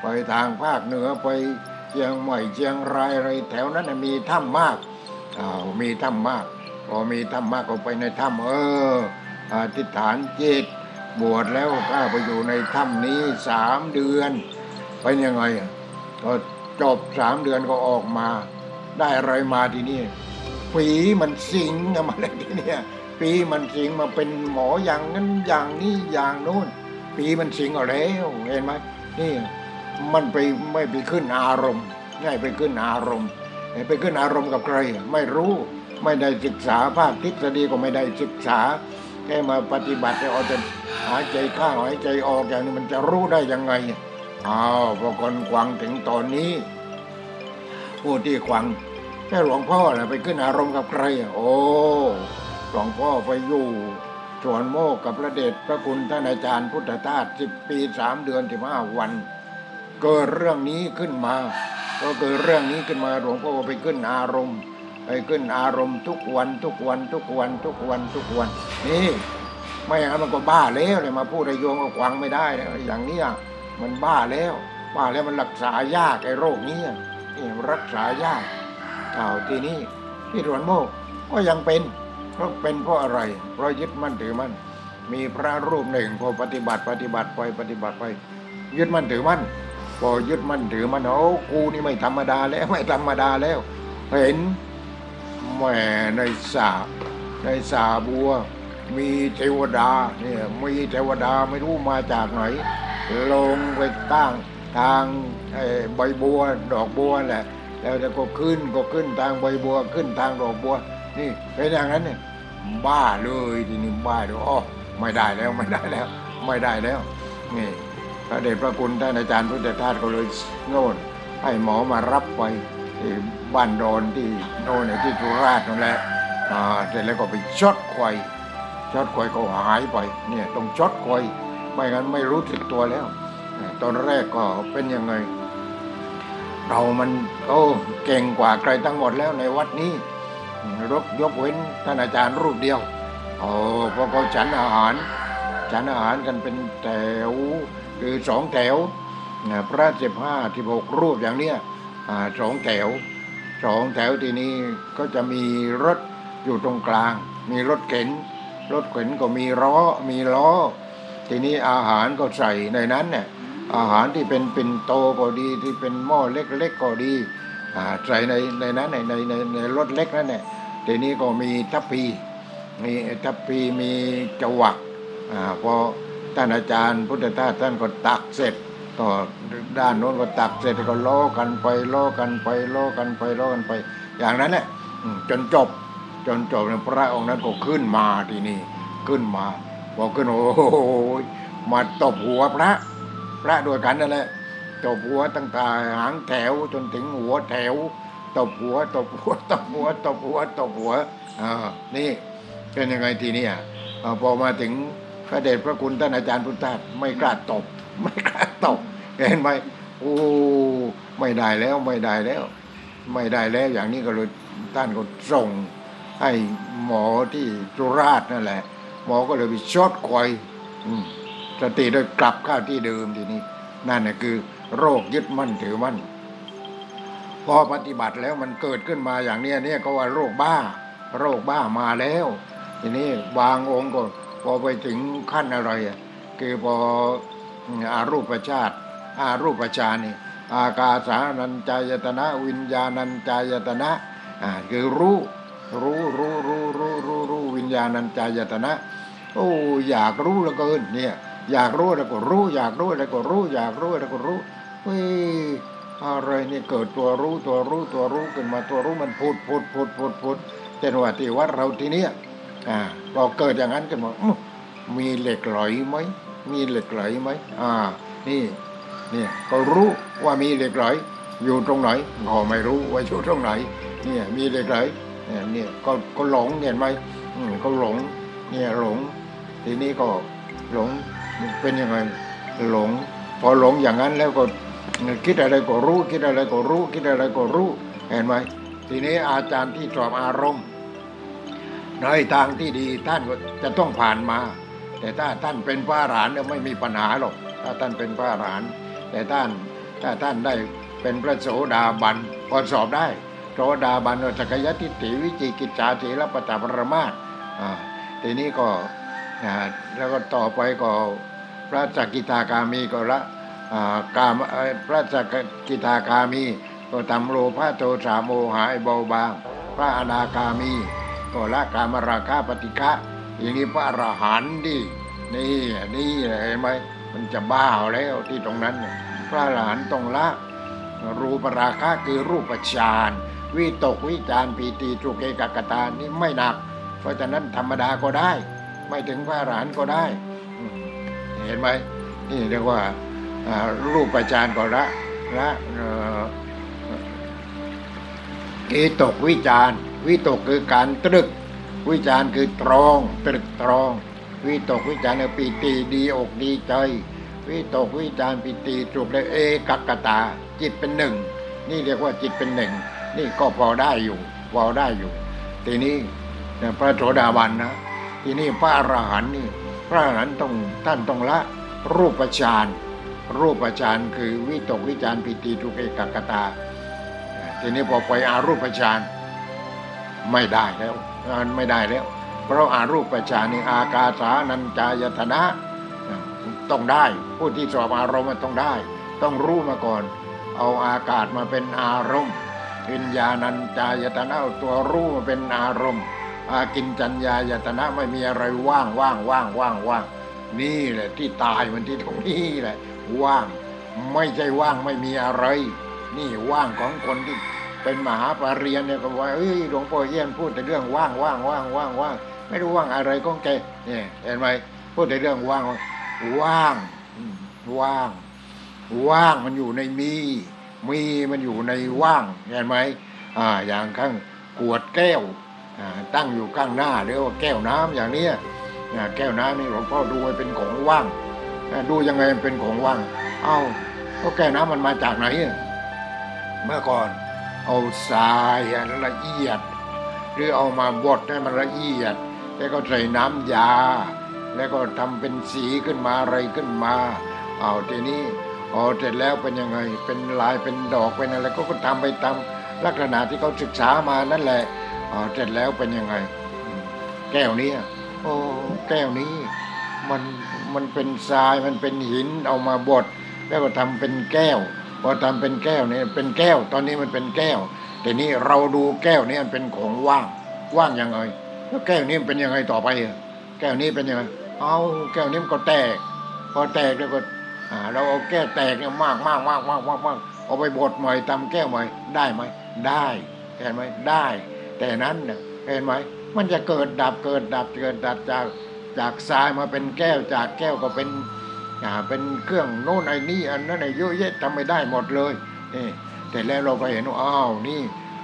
ไปทางภาคเหนือไปเชียงใหม่เชียงรายอะไรแถวนั้นมีถ้ำมากอ้าวมีถ้ำมากพอมีถ้ำมากก็ไปในถ้ำเอออธิษฐานจิตบวชแล้วก็ไปอยู่ในถ้ำนี้สามเดือนเป็นยังไงก็จบสามเดือนก็ออกมา ได้อะไรมาทีนี่ปีมันสิงมาแล้วทีนี้ยปีมันสิงมาเป็นหมออย่างนั้นอย่างนี้อย่างโน้นปีมันสิงเอาแล้วเห็นไหมนี่มันไปไม่ไปขึ้นอารมณ์ง่ายไปขึ้นอารมณ์ไปขึ้นอารมณ์กับใครไม่รู้ไม่ได้ศึกษาภาคทฤษฎีก็ไม่ได้ศึกษาแค่มาปฏิบัติเอาแต่หายใจเข้าหายใจออกอย่างนี้มันจะรู้ได้ยังไงอ้าวพอคนกวางถึงตอนนี้ผู้ที่ขวัง แค่หลวงพ่อนะไปขึ้นอารมณ์กับใครอะโอ้หลวงพ่อไปอยู่สวนโมกกับพระเดชพระคุณท่านอาจารย์พุทธทาสสิบปีสามเดือนสิบห้าวันเกิดเรื่องนี้ขึ้นมา ก็เกิดเรื่องนี้ขึ้นมาหลวงพ่อไปขึ้นอารมณ์ ไปขึ้นอารมณ์ทุกวันทุกวันทุกวันทุกวันทุกวัน นี่ ไม่อย่างนั้นมันก็บ้าแล้วเลยมาพูดไอโยงกับขวางไม่ได้นะอย่างนี้มันบ้าแล้วบ้าแล้วมันรักษายากไอ้โรคนี้นี่รักษายาก อ้าวทีนี้ที่สวนโมกก็ยังเป็นเพราะเป็นเพราะอะไร เพราะยึดมั่นถือมั่นมีพระรูปหนึ่งพอปฏิบัติปฏิบัติไปปฏิบัติไป ยึดมั่นถือมั่นพอยึดมั่นถือมั่นโอ้กูนี่ไม่ธรรมดาแล้วไม่ธรรมดาแล้ว เห็นแหม่ในสาในสาบัว มีเทวดาเนี่ยมีเทวดาไม่รู้มาจากไหน ลงไปตั้งทางใบบัวดอกบัวแหละ แล้วแต่ก็ขึ้นก็ขึ้นทางใบบัวขึ้นทางดอกบัว นี่เป็นอย่างนั้นเนี่ยบ้าเลยทีนี้บ้าเลยอ๋อไม่ได้แล้วไม่ได้แล้ว ไม่ได้แล้วนี่พระเดชพระคุณท่านอาจารย์พุทธทาสก็เลยโน่นให้หมอมารับไปที่บ้านโดอนที่โน่นเนี่ที่สุราษฎร์นั่นแหละอ่าเสร็จแล้วก็ไปช็อตควายช็อตควายก็หายไปเนี่ยต้องช็อตควายไม่งั้นไม่รู้สึกตัวแล้ว ตอนแรกก็เป็นยังไง เรามันโอ้เก่งกว่าใครทั้งหมดแล้วในวัดนี้รกยกเว้นท่านอาจารย์รูปเดียวโอ้พอเขาฉันอาหาร ฉันอาหารกันเป็นแถวคือสองแถวพระสิบห้าสิบหกรูปอย่างเนี้ยสองแถวสองแถวทีนี้ก็จะมีรถอยู่ตรงกลาง มีรถเข็น รถเข็นก็มีล้อมีล้อ ทีนี้อาหารก็ใส่ในนั้นเนี่ย อาหารที่เป็นปิ่นโตก็ดีที่เป็นหม้อเล็กๆก็ดีใส่ในในนั้นในในในในรถเล็กนั่นแหละทีนี้ก็มีทัพพีมีทัพพีมีจวักอ่าพอท่านอาจารย์พุทธทาสท่านก็ตักเสร็จก็ด้านโน้นก็ตักเสร็จก็ล้อกันไปล้อกันไปล้อกันไปล้อกันไป อย่างนั้นแหละจนจบจนจบเนี่ยพระองค์นั้นก็ขึ้นมาทีนี้ขึ้นมาบอกขึ้นโอ้โหมาตบหัวพระ พระด้วยกันนั่นแหละตบหัวตั้งแต่หางแถวจนถึงหัวแถวตบหัวตบหัวตบหัวตบหัวตบหัวอ่านี่เป็นยังไงทีนี้อะพอมาถึงพระเดชพระคุณท่านอาจารย์พุทธทาสไม่กล้าตบ ไม่กล้าตบเห็นไหมโอ้ไม่ได้แล้วไม่ได้แล้ว ไม่ได้แล้วอย่างนี้ก็เลยท่านก็ส่งให้หมอที่จุราชนั่นแหละ หมอก็เลยไปช็อตคอยอืม สติได้กลับเข้าที่เดิมทีนี้ นั่นน่ะคือ โรคยึดมั่นถือมั่นพอปฏิบัติแล้วมันเกิดขึ้นมาอย่างเนี้ยเนี่ยก็ว่าโรคบ้า โรคบ้ามาแล้ว ทีนี้บางองค์ก็พอไปถึงขั้นอะไรอะคือพออารูปชาติ อารูปฌานนี่อากาสานัญจายตนะ วิญญาณัญจายตนะอ่าคือรู้รู้รู้รู้รู้รู้รู้วิญญาณัญจายตนะ โอ้อยากรู้เหลือเกินเนี่ย อยากรู้แล้วก็รู้ อยากรู้แล้วก็รู้ อยากรู้แล้วก็รู้เฮ้ยอะไรนี่เกิดตัวรู้ตัวรู้ตัวรู้ขึ้นมาตัวรู้มันพูดพูดพูดพูดพูดเจนว่าที่วัดเราทีเนี้ยอ่าพอเกิดอย่างนั้นขึ้นมาอื้อมีเหล็กไหลไหมมีเหล็กไหลไหมอ่า นี่เนี่ยก็รู้ว่ามีเหล็กไหลอยู่ตรงไหนก็ไม่รู้ว่าอยู่ตรงไหน เนี่ยมีเหล็กไหลเนี่ยเนี่ยก็ก็หลงเห็นไหมอืมก็หลง เนี่ยหลง ทีนี้ก็หลง เป็นยังไงหลง พอหลงอย่างนั้นแล้วก็คิดอะไรก็รู้ คิดอะไรก็รู้ คิดอะไรก็รู้ เห็นไหมทีนี้อาจารย์ที่สอบอารมณ์ในทางที่ดีท่านก็จะต้องผ่านมา แต่ถ้าท่านเป็นพระอรหันเนี่ยไม่มีปัญหาหรอกถ้าท่านเป็นพระอรหันแต่ท่านถ้าท่านได้เป็นพระโสดาบันก็สอบได้โสดาบันโอสกยทิฏฐิวิจิกิจจาเถระปตตปรมาสอ่าทีนี้ก็แล้วก็ต่อไปก็ พระจักกิตากามีก็ละกามพระจักกิตากามี ก็ทำโลภะโทสะโมหะให้เบาบาง พระอนาคามี ก็ละกามราคะปฏิฆะอย่างนี้พระอรหันต์ดินี่นี่เห็นไหมมันจะบ้าแล้วที่ตรงนั้นเนี่ยพระอรหันต์ต้องละรูปราคะคือรูปฌานวิตกวิจารปีติสุเกกกตานี่ไม่หนัก เพราะฉะนั้นธรรมดาก็ได้ ไม่ถึงพระอรหันต์ก็ได้ เห็นไหมนี่เรียกว่าอ่ารูปฌานก็ละละเกตกวิจารวิตกคือการตรึก วิจารคือตรอง ตรึกตรอง วิตกวิจารคือปีติดีอกดีใจ วิตกวิจารปิติสุขและเอกักตา จิตเป็นหนึ่ง นี่เรียกว่าจิตเป็นหนึ่ง นี่ก็พอได้อยู่พอได้อยู่ ทีนี้เนี่ยพระโสดาบันนะ ทีนี้พระอรหันต์นี่ พระอรหันต์ต้องท่านต้องละรูปฌานรูปฌานคือวิตกวิจารปิติทุกขเอกักตา ทีนี้พอไปอารูปฌานไม่ได้แล้วไม่ได้แล้ว เพราะอารูปฌานนี่อากาสานัญจายตนะต้องได้ ผู้ที่สอบอารมณ์มันต้องได้ ต้องรู้มาก่อน เอาอากาศมาเป็นอารมณ์วิญญาณัญจายตนะเอาตัวรู้มาเป็นอารมณ์ อากินจัญญายตนะไม่มีอะไรว่างว่างว่างว่างว่างนี่แหละที่ตายมันที่ตรงนี้แหละ ว่างไม่ใช่ว่างไม่มีอะไร นี่ว่างของคนที่เป็นมหาปรริญญาเนี่ยก็ว่าเอ้ยหลวงพ่อเยี่ยนพูดแต่เรื่องว่างว่างว่างว่างว่างไม่รู้ว่างอะไรของแกเนี่ยเห็นไหมพูดแต่เรื่องว่างว่างว่าง ว่างมันอยู่ในมี มีมันอยู่ในว่างเห็นไหมอ่าอย่างข้างขวดแก้ว ตั้งอยู่ข้างหน้าเรียกว่าแก้วน้ำอย่างนี้แก้วน้ำนี่หลวงพ่อดูมันเป็นของว่างดูยังไงมันเป็นของว่าง เอ้าก็แก้วน้ำมันมาจากไหน เมื่อก่อนเอาทรายอันละเอียด หรือเอามาบดให้มันละเอียด แล้วก็ใส่น้ำยา แล้วก็ทำเป็นสีขึ้นมาอะไรขึ้นมาเอาทีนี้อ๋อเสร็จแล้วเป็นยังไงเป็นลายเป็นดอกเป็นอะไรก็ก็ทำไปตามลักษณะที่เขาศึกษามานั่นแหละ อ๋อเสร็จแล้วเป็นยังไง แก้วนี้โอ้แก้วนี้ มันมันเป็นทรายมันเป็นหินเอามาบดแล้วก็ทำเป็นแก้วพอทำเป็นแก้วเนี่ยเป็นแก้ว ตอนนี้มันเป็นแก้ว แต่นี้เราดูแก้วนี้มันเป็นของว่าง ว่างยังไงแล้วแก้วนี้มันเป็นยังไงต่อไปอะแก้วนี้เป็นยังไงเอาแก้วนี้มันก็แตก พอแตกแล้วก็เราเอาแก้วแตกเนี่ยมากมากมากมากมากมากเอาไปบดใหม่ทำแก้วใหม่ได้ไหมได้เห็นไหมได้ แต่นั้นเนี่ยเห็นไหมมันจะเกิดดับเกิดดับเกิดดับจากจากทรายมาเป็นแก้วจากแก้วก็เป็นอ่าเป็นเครื่องโน่นไอ้นี่อันนั้นไอ้เยอะแยะทำไม่ได้หมดเลยนี่แต่แล้วเราก็เห็นว่าอ้าวนี่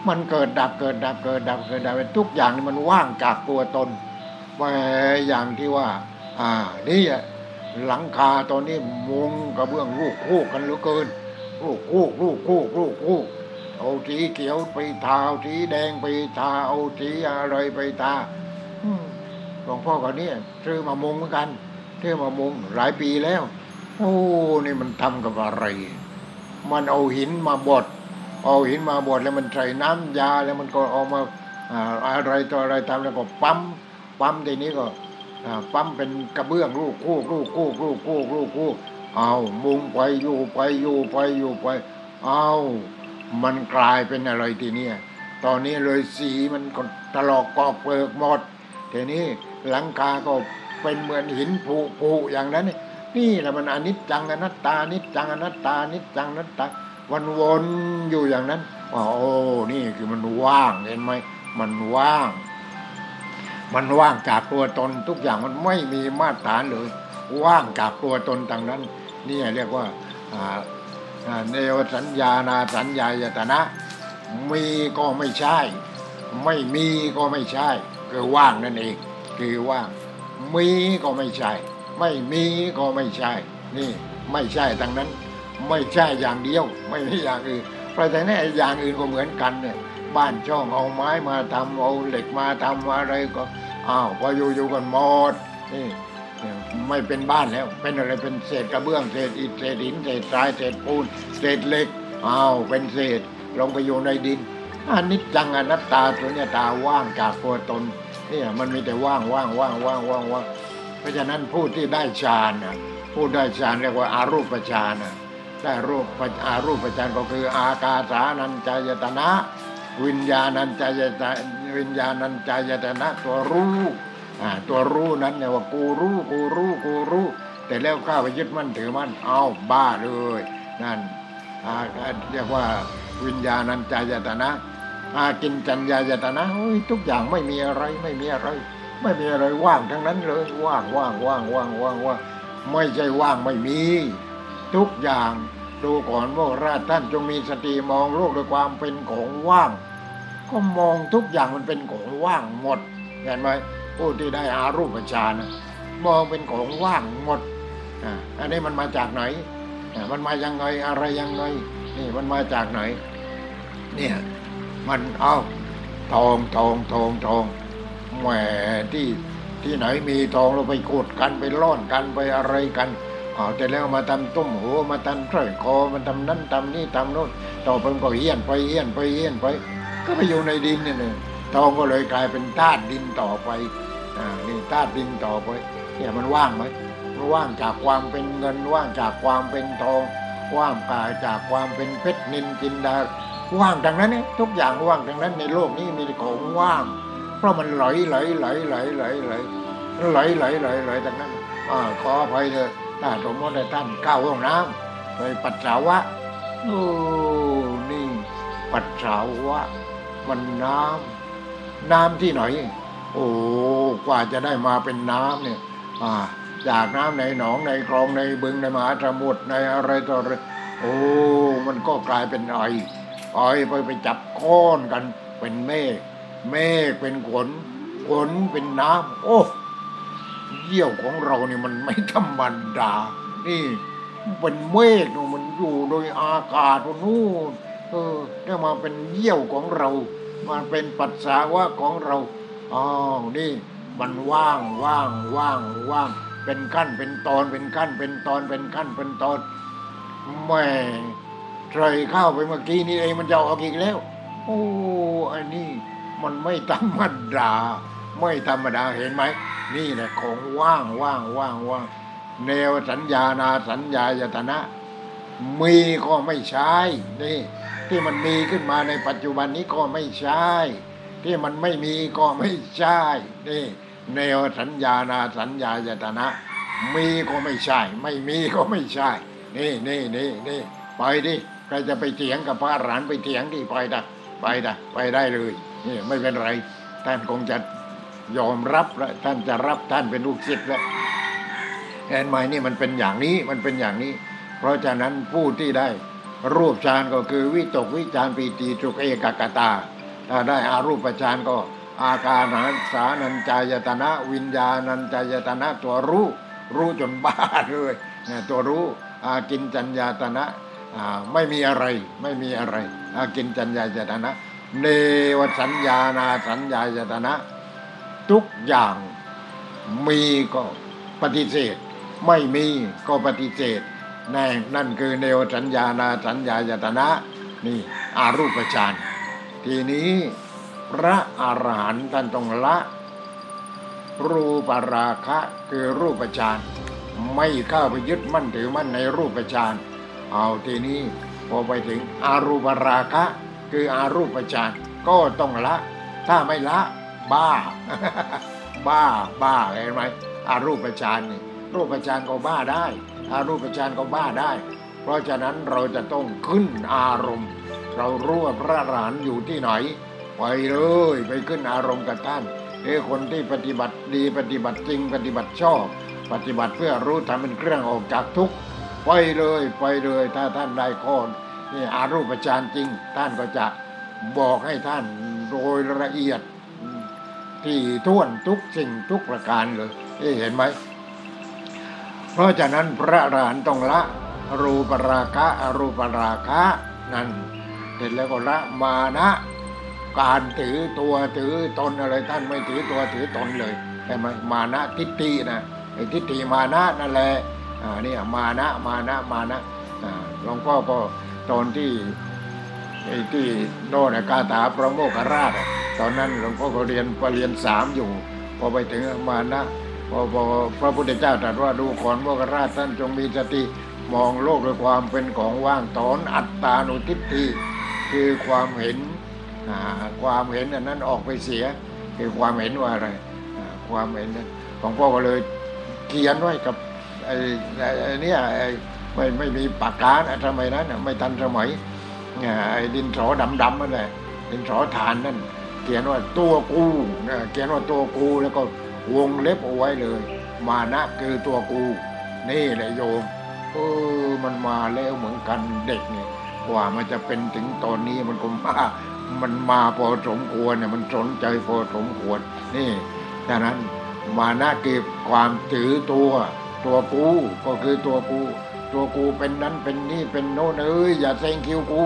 มันเกิดดับเกิดดับเกิดดับเกิดดับทุกอย่างนี่มันว่างจากตัวตนว่าอย่างที่ว่า อ่านี่หลังคาตอนนี้มุงกระเบื้องลูกคู่กันเหลือเกินลูกคู่ลูกคู่ลูกคู่ เอาสีเขียวไปทาเอาสีแดงไปทาเอาสีอะไรไปทาอืมหลวงพ่อคนนี้ซื้อมามุงเหมือนกันซื้อมามุงหลายปีแล้ว โอ้นี่มันทำกับอะไร มันเอาหินมาบดเอาหินมาบดแล้วมันใส่น้ำยาแล้วมันก็เอามาอ่าอะไรต่ออะไรทำแล้วก็ปั๊มปั๊มทีนี้ก็อ่าปั๊มเป็นกระเบื้องลูกคู่ลูกคู่ลูกคู่ลูกคู่เอามุงไปอยู่ไปอยู่ไปอยู่ไปเอา มันกลายเป็นอะไรทีเนี้ยตอนนี้เลยสีมันก็ถลอกปอกเปลือกหมดทีนี้หลังคาก็เป็นเหมือนหินผุผุอย่างนั้น นี่แหละมันอนิจจังอนัตตานิจจังอนัตตานิจจังอนัตตาวนวนๆอยู่อย่างนั้นอ๋อโอ้นี่คือมันว่างเห็นไหมมันว่าง มันว่างจากตัวตนทุกอย่างมันไม่มีมาตรฐานเลย ว่างจากตัวตนต่างนั้น นี่เรียกว่า เนวสัญญานาสัญญายตนะ มีก็ไม่ใช่ ไม่มีก็ไม่ใช่ คือว่างนั่นเอง คือว่าง มีก็ไม่ใช่ ไม่มีก็ไม่ใช่ นี่ไม่ใช่ทั้งนั้น ไม่ใช่อย่างเดียว ไม่ใช่อย่างอื่นเพราะฉะนั้นอ้อย่างอื่นก็เหมือนกันเนี่ยบ้านช่องเอาไม้มาทำเอาเหล็กมาทำอะไรก็อ้าวพออยู่อยู่กันหมดนี่ ไม่เป็นบ้านแล้ว เป็นอะไรเป็นเศษกระเบื้องเศษอิฐเศษหินเศษทรายเศษปูนเศษเหล็กอ้าวเป็นเศษลงไปอยู่ในดินอันนี้จังอนัตตาตัวเนี่ยตาว่างจากตัวตนเนี่ยมันมีแต่ว่างว่างว่างว่างว่างว่างเพราะฉะนั้นผู้ที่ได้ฌานนะผู้ได้ฌานเรียกว่าอารูปฌานนะได้รูปอารูปฌานก็คือ อากาสานัญจายตนะ วิญญาณัญจายตนะวิญญาณัญจายตนะตัวรู้ ตัวรู้นั้นเนี่ยว่ากูรู้กูรู้กูรู้ แต่แล้วข้าไปยึดมั่นถือมั่นเอาบ้าเลยนั่นเรียกว่าวิญญาณัญจายตนะอากินจัญญายตนะโอ้ยทุกอย่างไม่มีอะไรไม่มีอะไร ไม่มีอะไรว่างทั้งนั้นเลยว่างว่างว่างว่างว่างว่างไม่ใช่ว่างไม่มี ทุกอย่างดูก่อนว่าราชท่านจงมีสติมองโลกด้วยความเป็นของว่าง ก็มองทุกอย่างมันเป็นของว่างหมดเห็นไหม ผู้ที่ได้อารูปฌานมองเป็นของว่างหมดอันนี้มันมาจากไหน มันมายังไงอะไรยังไงนี่มันมาจากไหน เนี่ยมันเอาทองทองทองทองแหมที่ที่ไหนมีทองเราไปขุดกันไปล่อนกันไปอะไรกันเอาแต่แล้วมาทำตุ้มหัวมาทำสร้อยคอมาทำนั่นทำนี่ทำโน่นต่อไปก็เฮี้ยนไปเฮี้ยนไปเฮี้ยนไป ก็ไปอยู่ในดินนี่เลยทองก็เลยกลายเป็นธาตุดินต่อไป นี่ธาตุดินต่อไปเนี่ยมันว่างไหมมันว่างจากความเป็นเงินว่างจากความเป็นทอง ว่างกายจากความเป็นเพชรนินจินดาว่างดังนั้นเนี่ยทุกอย่างว่างดังนั้นในโลกนี้มีของว่าง เพราะมันไหลไหลไหลไหลไหลไหลไหลไหลไหลไหลดังนั้นอขออภัยเถอะถ้าสมมติท่านเข้าห้องน้ำไปปัสสาวะโอ้นี่ปัสสาวะมันน้ำน้ำที่ไหน โอ้กว่าจะได้มาเป็นน้ำเนี่ยอ่าจากน้ำในหนองในคลองในบึงในมหาสมุทรในอะไรต่ออะไรโอ้มันก็กลายเป็นไอไอไปไปจับก้อนกัน เป็นเมฆเมฆเป็นขนขนเป็นน้ำโอ้เยี่ยวของเราเนี่ยมันไม่ธรรมดา นี่เป็นเมฆนู่นมันอยู่โดยอากาศนู่นเออได้มาเป็นเยี่ยวของเรามันเป็นปัสสาวะของเรา อ๋อนี่มันว่างว่างว่างว่างเป็นขั้นเป็นตอนเป็นขั้นเป็นตอนเป็นขั้นเป็นตอนแม่ใส่เข้าไปเมื่อกี้นี่เองมันจะออกอีกแล้ว โอ้อันนี้มันไม่ธรรมดา ไม่ธรรมดาเห็นไหม นี่แหละของว่างว่างว่างว่างแนวสัญญานาสัญญายตนะ มีก็ไม่ใช่นี่ที่มันมีขึ้นมาในปัจจุบันนี้ก็ไม่ใช่ ที่มันไม่มีก็ไม่ใช่นี่เนวสัญญานาสัญญายตนะ มีก็ไม่ใช่ ไม่มีก็ไม่ใช่ นี่นี่นี่นี่ไปดิใครจะไปเถียงกับพระอรหันต์ไปเถียงดิไปดะไปดะไปได้เลยนี่ไม่เป็นไร ท่านคงจะยอมรับแล้วท่านจะรับท่านเป็นลูกศิษย์แล้วแอนไมนี่มันเป็นอย่างนี้มันเป็นอย่างนี้ เพราะฉะนั้นผู้ที่ได้รูปฌานก็คือวิตกวิจารปีติจุกเอกกตา ถ้าได้อารูปฌานก็ อาการนันสานัญจายตนะ วิญญาณัญจายตนะตัวรู้รู้จนบ้าเลยเนี่ยตัวรู้อากินจัญญาตนะไม่มีอะไรไม่มีอะไรอากินจัญญาจตนะ เนวสัญญานาสัญญาจตนะ ทุกอย่างมีก็ปฏิเสธ ไม่มีก็ปฏิเสธนั่นนั่นคือเนวสัญญานาสัญญายตนะ นี่อารูปฌาน ทีนี้พระอรหันต์ท่านต้องละ รูปราคะคือรูปฌานไม่เข้าไปยึดมั่นถือมั่นในรูปฌานเอาทีนี้พอไปถึงอารูปราคะ คืออารูปฌานก็ต้องละ ถ้าไม่ละ บ้า บ้าบ้าเห็นไหมอารูปฌานนี่รูปฌานก็บ้าได้อารูปฌานก็บ้าได้ เพราะฉะนั้นเราจะต้องขึ้นอารมณ์ เรารู้ว่าพระอรหันอยู่ที่ไหน ไปเลยไปขึ้นอารมณ์กับท่านเอ้คนที่ปฏิบัติดีปฏิบัติจริง ปฏิบัติชอบ ปฏิบัติเพื่อรู้ทำเป็นเครื่องออกจากทุกข์ไปเลยไปเลยถ้าท่านได้ข้อนี่อารูปฌานจริง ท่านก็จะบอกให้ท่านโดยละเอียดที่ท่วนทุกสิ่งทุกประการเลยเอ้เห็นไหม เพราะฉะนั้นพระอรหันต์ต้องละรูปราคะอรูปราคะนั่น เสร็จแล้วก็ละมานะ การถือตัวถือตนอะไรท่านไม่ถือตัวถือตนเลยใช่ไหมมานะทิฏฐินะไอ้ทิฏฐิมานะนั่นแหละอ่าเนี่ยมานะมานะมานะอ่าหลวงพ่อก็ตอนที่ไอ้ที่โน่นกาถาพระโมคคัลราชตอนนั้นหลวงพ่อก็เรียนปรริญญาสามอยู่ พอไปถึงมานะพอพอพระพุทธเจ้าตรัสว่าดูก่อนโมคคัลราชท่านจงมีสติมองโลกด้วยความเป็นของว่างถอนอัตตานุทิฏฐิ คือความเห็นความเห็นอันนั้นออกไปเสีย คือความเห็นว่าอะไรความเห็นนั้นของพ่อก็เลยเขียนไว้กับไอ้ไอ้เนี่ยไอ้ไม่ไม่มีปากกานะสมัยนั้นน่ะไม่ทันสมัยไอ้ดินสอดำๆนั่นแหละดินสอฐานนั่นเขียนว่าตัวกูเขียนว่าตัวกูแล้วก็วงเล็บเอาไว้เลย มานะคือตัวกู นี่แหละโยมเออมันมาแล้วเหมือนกันเด็กเนี่ย กว่ามันจะเป็นถึงตอนนี้มันก็มามันมาพอสมควรเนี่ยมันสนใจพอสมควร นี่ฉะนั้นมาหนะคือความถือตัว ตัวกูก็คือตัวกู ตัวกูเป็นนั้นเป็นนี่เป็นโน่นเอ้ยอย่าเซ็งคิวกู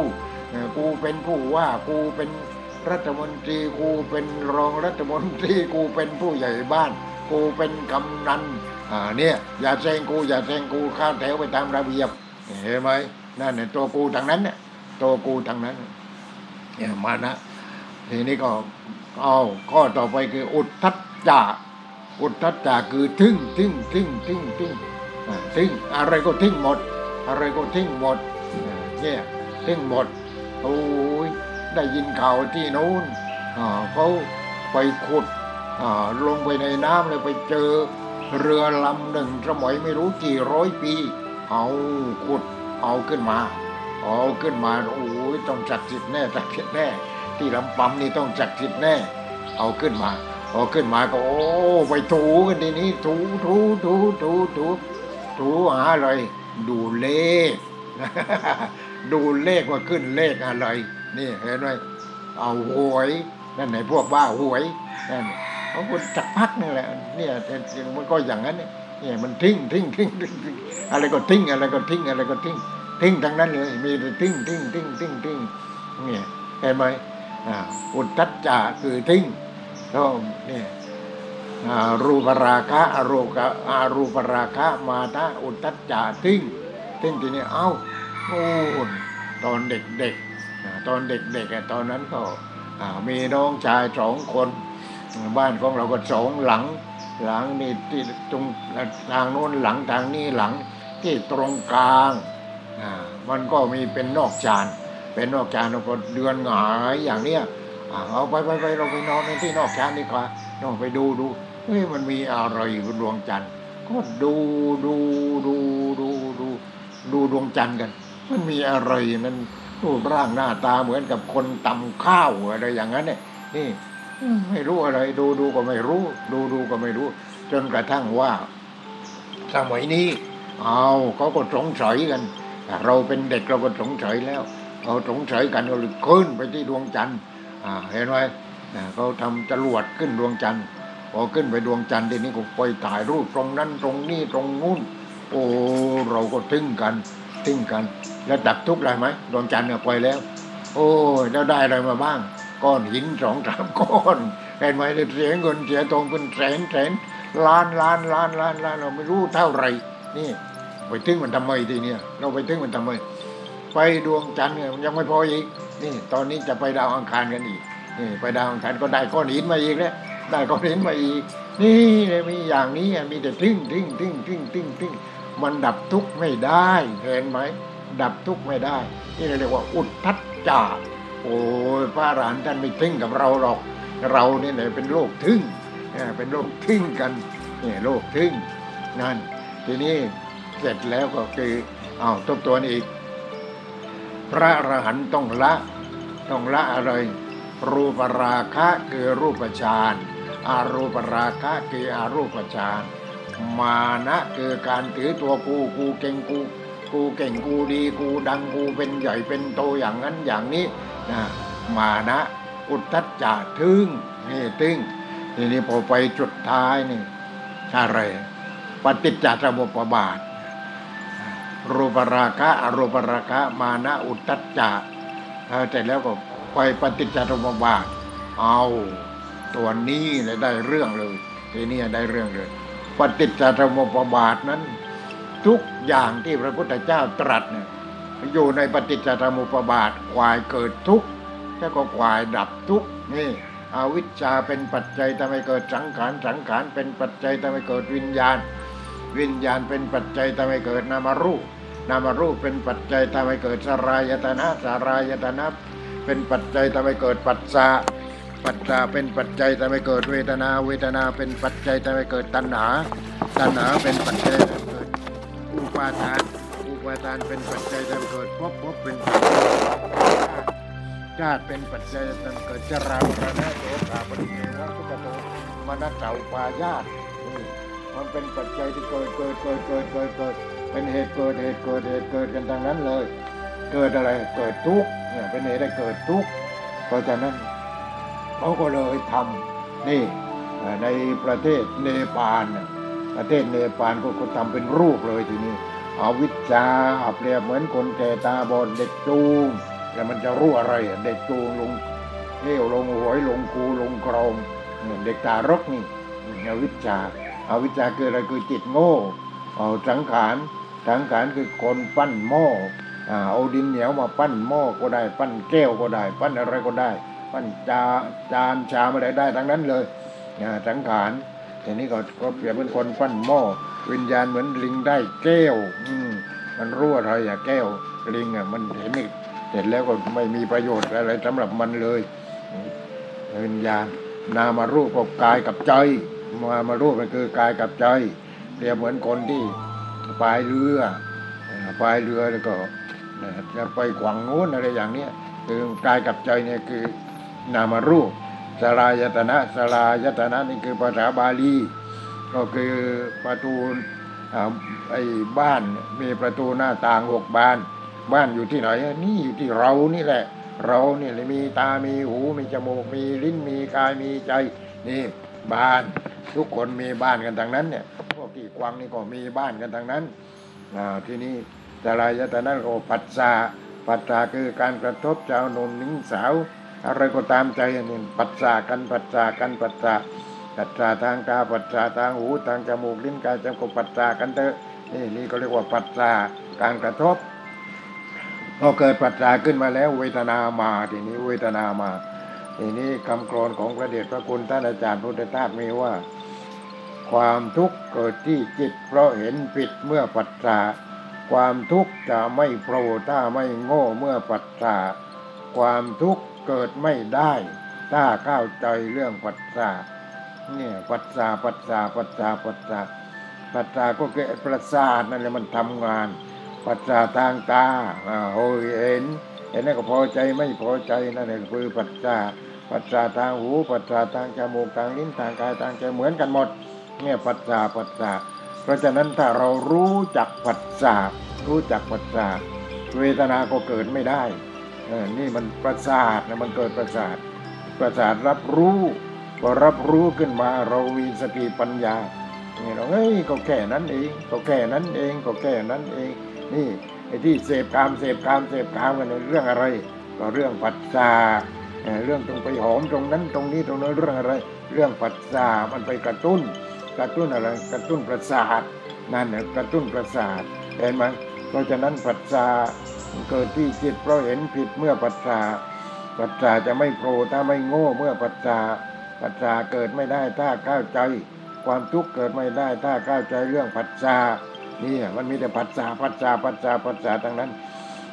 เออกูเป็นผู้ว่ากูเป็นรัฐมนตรีกูเป็นรองรัฐมนตรีกูเป็นผู้ใหญ่บ้าน กูเป็นกำนันอ่าเนี่ยอย่าเซ็งกูอย่าเซ็งกูข้าแถวไปตามระเบียบเห็นไหม นั่นเนี่ยตัวกูทางนั้นเนี่ยตัวกูทางนั้นเนี่ยมานะทีนี้ก็เอาข้อต่อไปคืออุทธัจจะอุทธัจจะคือทึ่งทึ่งทึ่งทึ่งทึ่งทึ่งอะไรก็ทึ่งหมด อะไรก็ทึ่งหมดเนี่ยทึ่งหมดโอ้ยได้ยินข่าวที่นู้นเขาไปขุดลงไปในน้ำเลยไปเจอเรือลำหนึ่งสมัยไม่รู้กี่ร้อยปี เอาขุด เอาขึ้นมา เอาขึ้นมาโอ้ยต้องจักดิ์สิทธิ์แน่จักดิ์สิทธิ์แน่ ที่ลำปั๊มนี่ต้องจักดิ์สิทธิ์แน่ เอาขึ้นมา เอาขึ้นมาก็โอ้ไปถูกันทีนี้ถูถูถูถูถูถูหาอะไร ดูเลข ดูเลขว่าขึ้นเลขอะไร นี่เห็นไหมเอาหวยนั่นไหนพวกบ้าหวยนั่นเขาคนจักพักนี่แหละเนี่ยแต่มันก็อย่างนั้นเนี่ย เนี่ยมันทิ้งทิ้งทิ้งทิ้งอะไรก็ทิ้งอะไรก็ทิ้งอะไรก็ทิ้งทิ้งทั้งนั้นเลยมีแต่ทิ้งทิ้งทิ้งทิ้งทิ้งเนี่ยเห็นไหมอ่าอุทธัจจะคือทิ้งแล้วเนี่ยอ่ารูปราคะอรูปอารูปราคะมาตะอุทธัจจะทิ้งทิ้งทีนี้เอ้าโอ้ตอนเด็กๆตอนเด็กๆอะตอนนั้นก็มีน้องชายสองคน บ้านของเราก็สองหลัง หลังนี่ที่ตรงทางโน้นหลังทางนี้หลังที่ตรงกลางอ่ามันก็มีเป็นนอกจาน เป็นนอกจานเราก็เดือนหงายอย่างเนี้ยอ่าเอาไปไปไปเราไปนอนในที่นอกจานดีกว่าลองไปดูดูเฮ้ยมันมีอะไรอยู่บนดวงจันทร์ก็ดูดูดูดูดูดูดวงจันทร์กัน มันมีอะไรมันรูปร่างหน้าตาเหมือนกับคนตำข้าวอะไรอย่างนั้นเนี่ยนี่ ไม่รู้อะไร ดูดูก็ไม่รู้ ดูดูก็ไม่รู้ จนกระทั่งว่า สมัยนี้ เอาเขาก็สงสัยกัน เราเป็นเด็กเราก็สงสัยแล้วเราสงสัยกันเราเลยขึ้นไปที่ดวงจันทร์อ่าเห็นไหมอ่าเขาทำจรวดขึ้นดวงจันทร์พอขึ้นไปดวงจันทร์ทีนี้ก็ไปถ่ายรูปตรงนั้นตรงนี้ตรงนู้นโอ้เราก็ทึ่งกันทึ่งกัน แล้วดับทุกข์อะไรไหมดวงจันทร์เนี่ยไปแล้ว โอ้ยแล้วได้อะไรมาบ้าง ก้อนหินสองสามก้อนเห็นไหมได้เสียเงินเสียทองเป็นแสนแสนล้านล้านล้านล้านล้านเราไม่รู้เท่าไหรนี่ไปถึงมันทำไมทีเนี่ย เราไปถึงมันทำไมไปดวงจันทร์เนี่ยมันยังไม่พออีกนี่ ตอนนี้จะไปดาวอังคารกันอีกนี่ไปดาวอังคารก็ได้ก้อนหินมาอีกแล้วได้ก้อนหินมาอีก นี่เลยมีอย่างนี้มีแต่ทิ้งทิ้งทิ้งทิ้งทิ้งทิ้งมันดับทุกข์ไม่ได้เห็นไหมดับทุกข์ไม่ได้ นี่เรียกว่าอุทธัจจา โอ้ยพระอรหันต์ท่านไม่ทึ่งกับเราหรอก เราเนี่ยแหละเป็นโลกทึ่งเป็นโลกทึ่งกันเนี่ยโลกทึ่งนั่น ทีนี้เสร็จแล้วก็คืออ้าวทบทวนอีก พระอรหันต์ต้องละต้องละอะไร รูปราคะคือรูปฌานอารูปราคะคืออารูปฌานมานะคือการถือตัวกูกูเก่งกูกูเก่งกูดีกูดังกูเป็นใหญ่เป็นโตอย่างนั้นอย่างนี้ นะมานะอุทธัจจะทึ่งนี่ทึ่งทีนี้พอไปจุดท้ายนี่อะไรปฏิจจสมุปบาทรูปราคะอรูปราคะมานะอุทธัจจะเสร็จแล้วก็ไปปฏิจจสมุปบาท เอาตัวนี้เลยได้เรื่องเลยทีนี้ได้เรื่องเลยปฏิจจสมุปบาทนั้น ทุกอย่างที่พระพุทธเจ้าตรัสเนี่ย อยู่ในปฏิจจสมุปบาทควายเกิดทุกข์แล้วก็ควายดับทุกข์นี่อวิชชาเป็นปัจจัยทำให้เกิดสังขารสังขารเป็นปัจจัยทำให้เกิดวิญญาณ วิญญาณเป็นปัจจัยทำให้เกิดนามรูปนามรูปเป็นปัจจัยทำให้เกิดสรายตนะสรายตนะเป็นปัจจัยทำให้เกิดปัจจาปัจจาเป็นปัจจัยทำให้เกิดเวทนา เวทนาเป็นปัจจัยทำให้เกิดตัณหา ตัณหาเป็นปัจจัยทำให้เกิดอุปาทานาทานเป็นปัจจัยทำเกิดพภพบเป็นปัจจัยชาติเป็นปัจจัยทำเกิดจรามรณะโสกาปริเทวะทุกขโทมนัสสาอุปายาตมันเป็นปัจจัยที่เกิดเกิดเกิดเกิดเกิดเกิดเป็นเหตุเกิดเหตุเกิดเหตุเกิดกันทางนั้นเลย เกิดอะไรเกิดทุกข์เนี่ยเป็นเหตุให้เกิดทุกข์เพราะฉะนั้นเขาก็เลยทำนี่ในประเทศเนปาลประเทศเนปาลก็ก็ทำเป็นรูปเลยทีนี้ อาวิชชาเปรียบเหมือนคนแก่ตาบอดเด็กจูงแล้วมันจะรู้อะไรเด็กจูงลงเที่ยวลงหวยลงคูลงกรงเด็กตารกนี่เอาวิชชาเอาวิชชาคืออะไรคือจิตโง่เอาสังขารสังขารคือคนปั้นหม้อเอาดินเหนียวมาปั้นหม้อก็ได้ ปั้นแก้วก็ได้ ปั้นอะไรก็ได้ ปั้นจาจานชามอะไรได้ทั้งนั้นเลยสังขาร ทีนี้ก็ก็เปรียบเป็นคนปั้นหม้อวิญญาณเหมือนลิงได้แก้ว อืมมันรู้อะไรอะแก้ว ลิงอะ มันเห็นเสร็จแล้วก็ไม่มีประโยชน์อะไรสำหรับมันเลยวิญญาณนามารูปก็กายกับใจมามารูปมันคือกายกับใจเปรียบเหมือนคนที่พายเรืออ่าพายเรือแล้วก็จะไปขวางโน้นอะไรอย่างเนี้ยคือกายกับใจเนี่ยคือนามารูป สลายตนะสลายตนะนี่คือภาษาบาลี ก็คือประตูอ่าไอ้บ้านมีประตูหน้าต่างหกบาน บ้านอยู่ที่ไหนนี่อยู่ที่เรานี่แหละ เราเนี่ยเลยมีตามีหูมีจมูกมีลิ้นมีกายมีใจนี่บ้านทุกคนมีบ้านกันทางนั้นเนี่ยพวกที่กวางนี่ก็มีบ้านกันทางนั้นอ่าทีนี้สลายตนะก็ปัสสาปัสสาคือการกระทบเจ้าหนุ่มหญิงสาว อะไรก็ตามใจอันนี้ปัสสากันปัสสากันปัสสาปัสสาทางตาปัสสาทางหูทางจมูกลิ้นกายใจก็ปัสสากันเถอะนี่นี่ก็เรียกว่าปัสสาการกระทบพอเกิดปัจจาขึ้นมาแล้วเวทนามาทีนี้เวทนามาทีนี้คำกรอนของพระเดชพระคุณท่านอาจารย์พุทธทาสมีว่า ความทุกข์เกิดที่จิต เพราะเห็นผิดเมื่อปัจจาความทุกข์จะไม่โผล่ถ้าไม่โง่เมื่อปัจจาความทุกข์ เกิดไม่ได้ ถ้าเข้าใจเรื่องปัจจาเนี่ยปัจจาปัจจาปัจจาปัจจาปัจจาก็คือประสาทนั่นแหละมันทำงาน ปัจจาทางตาโอ้ยเห็นเห็นแล้วก็พอใจไม่พอใจนั่นแหละคือปัจจาปัจจาทางหู ปัจจาทางจมูกทางลิ้นทางกายทางใจเหมือนกันหมดเนี่ยปัจจาปัจจาเพราะฉะนั้นถ้าเรารู้จักปัจจารู้จักปัจจาเวทนาก็เกิดไม่ได้ นี่มันประสาทนะมันเกิดประสาท ประสาทรับรู้พอรับรู้ขึ้นมาเรามีสติปัญญานี่เราเฮ้ยก็แค่นั้นเองก็แค่นั้นเองก็แค่นั้นเอง นี่ไอ้ที่เสพกามเสพกามเสพกามกันเนี่ยเรื่องอะไร ก็เรื่องปัจจาเอ่อเรื่องตรงไปหอมตรงนั้นตรงนี้ตรงนั้นเรื่องอะไร เรื่องปัจจามันไปกระตุ้น กระตุ้นอะไร กระตุ้นประสาทนั่นเนี่ยกระตุ้นประสาทเห็นไหมเพราะฉะนั้นปัจจา เกิดที่จิตเพราะเห็นผิดเมื่อปัจจาปัจจาจะไม่โผล่ถ้าไม่โง่เมื่อปัจจาปัจจาเกิดไม่ได้ถ้าเข้าใจ ความทุกข์เกิดไม่ได้ถ้าเข้าใจเรื่องปัจจานี่มันมีแต่ปัจจาปัจจาปัจจาปัจจาทั้งนั้น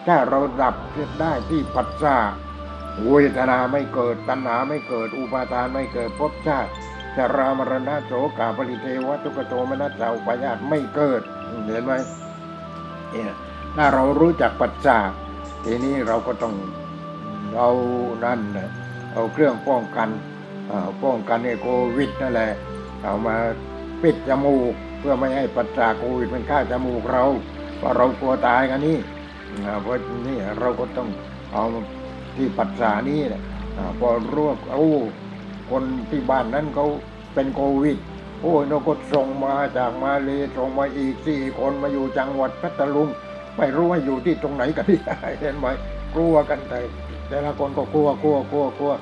ถ้าเราดับได้ที่ปัจจาเวทนาไม่เกิดตัณหาไม่เกิดอุปาทานไม่เกิดภพชาติแต่รามรณะโสกาปริเทวทุกโทมนัสสาอุปายาตไม่เกิดเห็นไหมเนี่ย ถ้าเรารู้จักปัจจาทีนี้เราก็ต้องเอานั่นเอาเครื่องป้องกันป้องกันไอ้โควิดนั่นแหละเอามาปิดจมูก เพื่อไม่ให้ปัจจาโควิดมันฆ่าจมูกเราเพราะเรากลัวตายกันนี่เพราะนี่เราก็ต้องเอาที่ปัจจานี้พอรู้ว่าโอ้คนที่บ้านนั้นเขาเป็นโควิดโอ้ยเราก็ส่งมาจากมาเลยส่งมาอีกสี่คนมาอยู่จังหวัดพัทลุง ไม่รู้ว่าอยู่ที่ตรงไหนกันที่เห็นไหมกลัวกันแต่แต่ละคนก็กลัวกลัวกลัวกลัว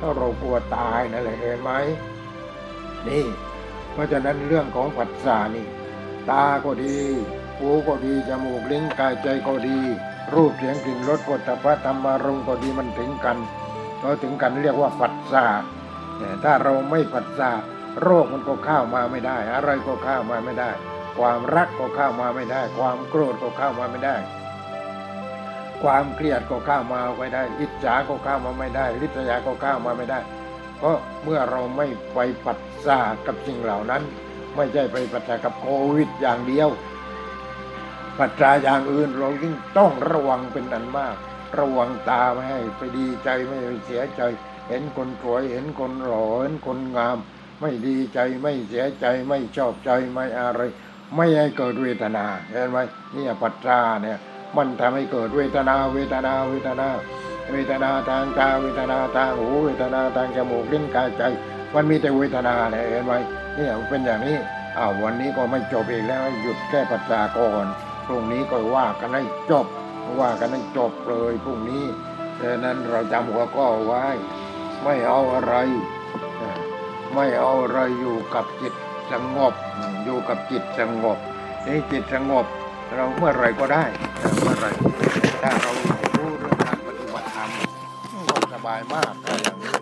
ถ้าเรากลัวตายนั่นแหละเห็นไหมนี่ เพราะฉะนั้นเรื่องของปัจจานี่ ตาก็ดี หูก็ดีจมูกลิ้นกายใจก็ดี รูปเสียงกลิ่นรสผลิตภัณฑ์ธรรมารมณ์ก็ดีมันถึงกันเราถึงกันเรียกว่าปัจจาแต่ถ้าเราไม่ปัจจาโรคมันก็เข้ามาไม่ได้ อะไรก็เข้ามาไม่ได้ ความรักก็เข้ามาไม่ได้ ความโกรธก็เข้ามาไม่ได้ ความเครียดก็เข้ามาไม่ได้ อิจฉาก็เข้ามาไม่ได้ริษยาก็เข้ามาไม่ได้ เพราะเมื่อเราไม่ไปปัสสากับสิ่งเหล่านั้น ไม่ใช่ไปปัสสากับโควิดอย่างเดียวปัจจัยอย่างอื่นเรายิ่งต้องระวังเป็นอันมาก ระวังตาไม่ให้ไปดีใจไม่ให้เสียใจ เห็นคนสวยเห็นคนหล่อเห็นคนงาม ไม่ดีใจไม่เสียใจไม่ชอบใจไม่อะไร ไม่ให้เกิดเวทนาเห็นไหมนี่ปัจจาเนี่ยมันทำให้เกิดเวทนาเวทนาเวทนา เวทนาทางตาเวทนาทางหูเวทนาทางจมูกลิ้นกายใจ มันมีแต่เวทนาเนี่ยเห็นไหมนี่เป็นอย่างนี้อ้าววันนี้ก็ไม่จบอีกแล้วหยุดแค่ปัจจาก่อนพรุ่งนี้ก็ว่ากันให้จบว่ากันให้จบเลยพรุ่งนี้ดังนั้นเราจำหัวข้อไว้ ไม่เอาอะไร ไม่เอาอะไรอยู่กับจิต สงบอยู่กับจิตสงบนี่จิตสงบเราเมื่อไรก็ได้เมื่อไรถ้าเรารู้เรื่องการปฏิบัติธรรมก็สบายมากอย่างนี้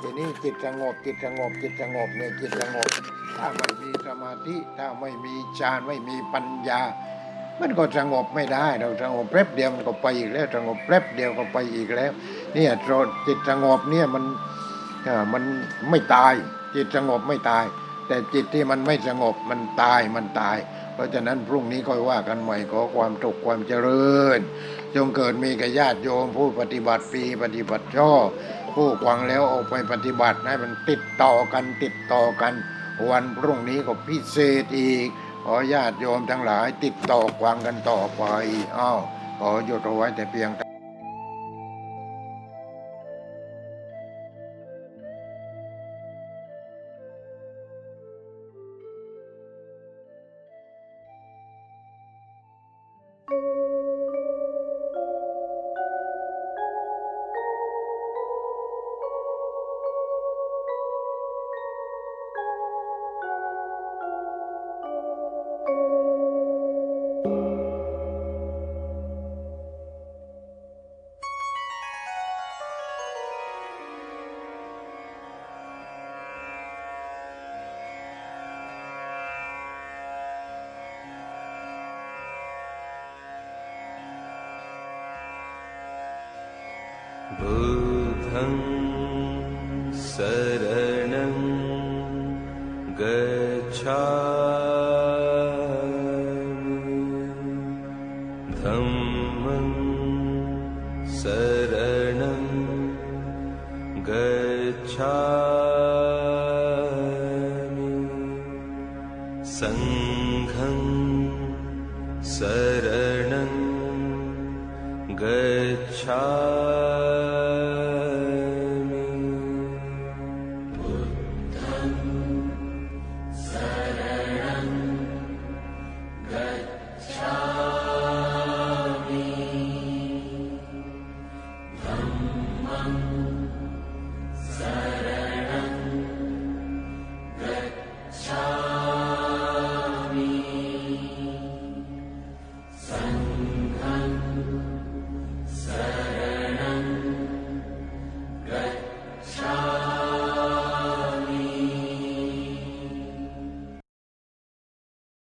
ทีนี้จิตสงบจิตสงบจิตสงบเนี่ยจิตสงบ ถ้าไม่มีสมาธิถ้าไม่มีฌานไม่มีปัญญา มันก็สงบไม่ได้ เราสงบแป๊บเดียวมันก็ไปอีกแล้วสงบแป๊บเดียวก็ไปอีกแล้ว เนี่ยจิตสงบเนี่ยมันมันไม่ตาย จิตสงบไม่ตาย แต่จิตที่มันไม่สงบมันตายมันตาย เพราะฉะนั้นพรุ่งนี้ค่อยว่ากันใหม่ขอความสุขความเจริญ จงเกิดมีกับญาติโยมผู้ปฏิบัติฟรีปฏิบัติชอบผู้ควังแล้วออกไปปฏิบัติให้มันติดต่อกันติดต่อกัน วันพรุ่งนี้ก็พิเศษอีกขอญาติโยมทั้งหลายติดต่อควังกันต่อไปอ้าวขอหยุดเอาไว้แต่เพียง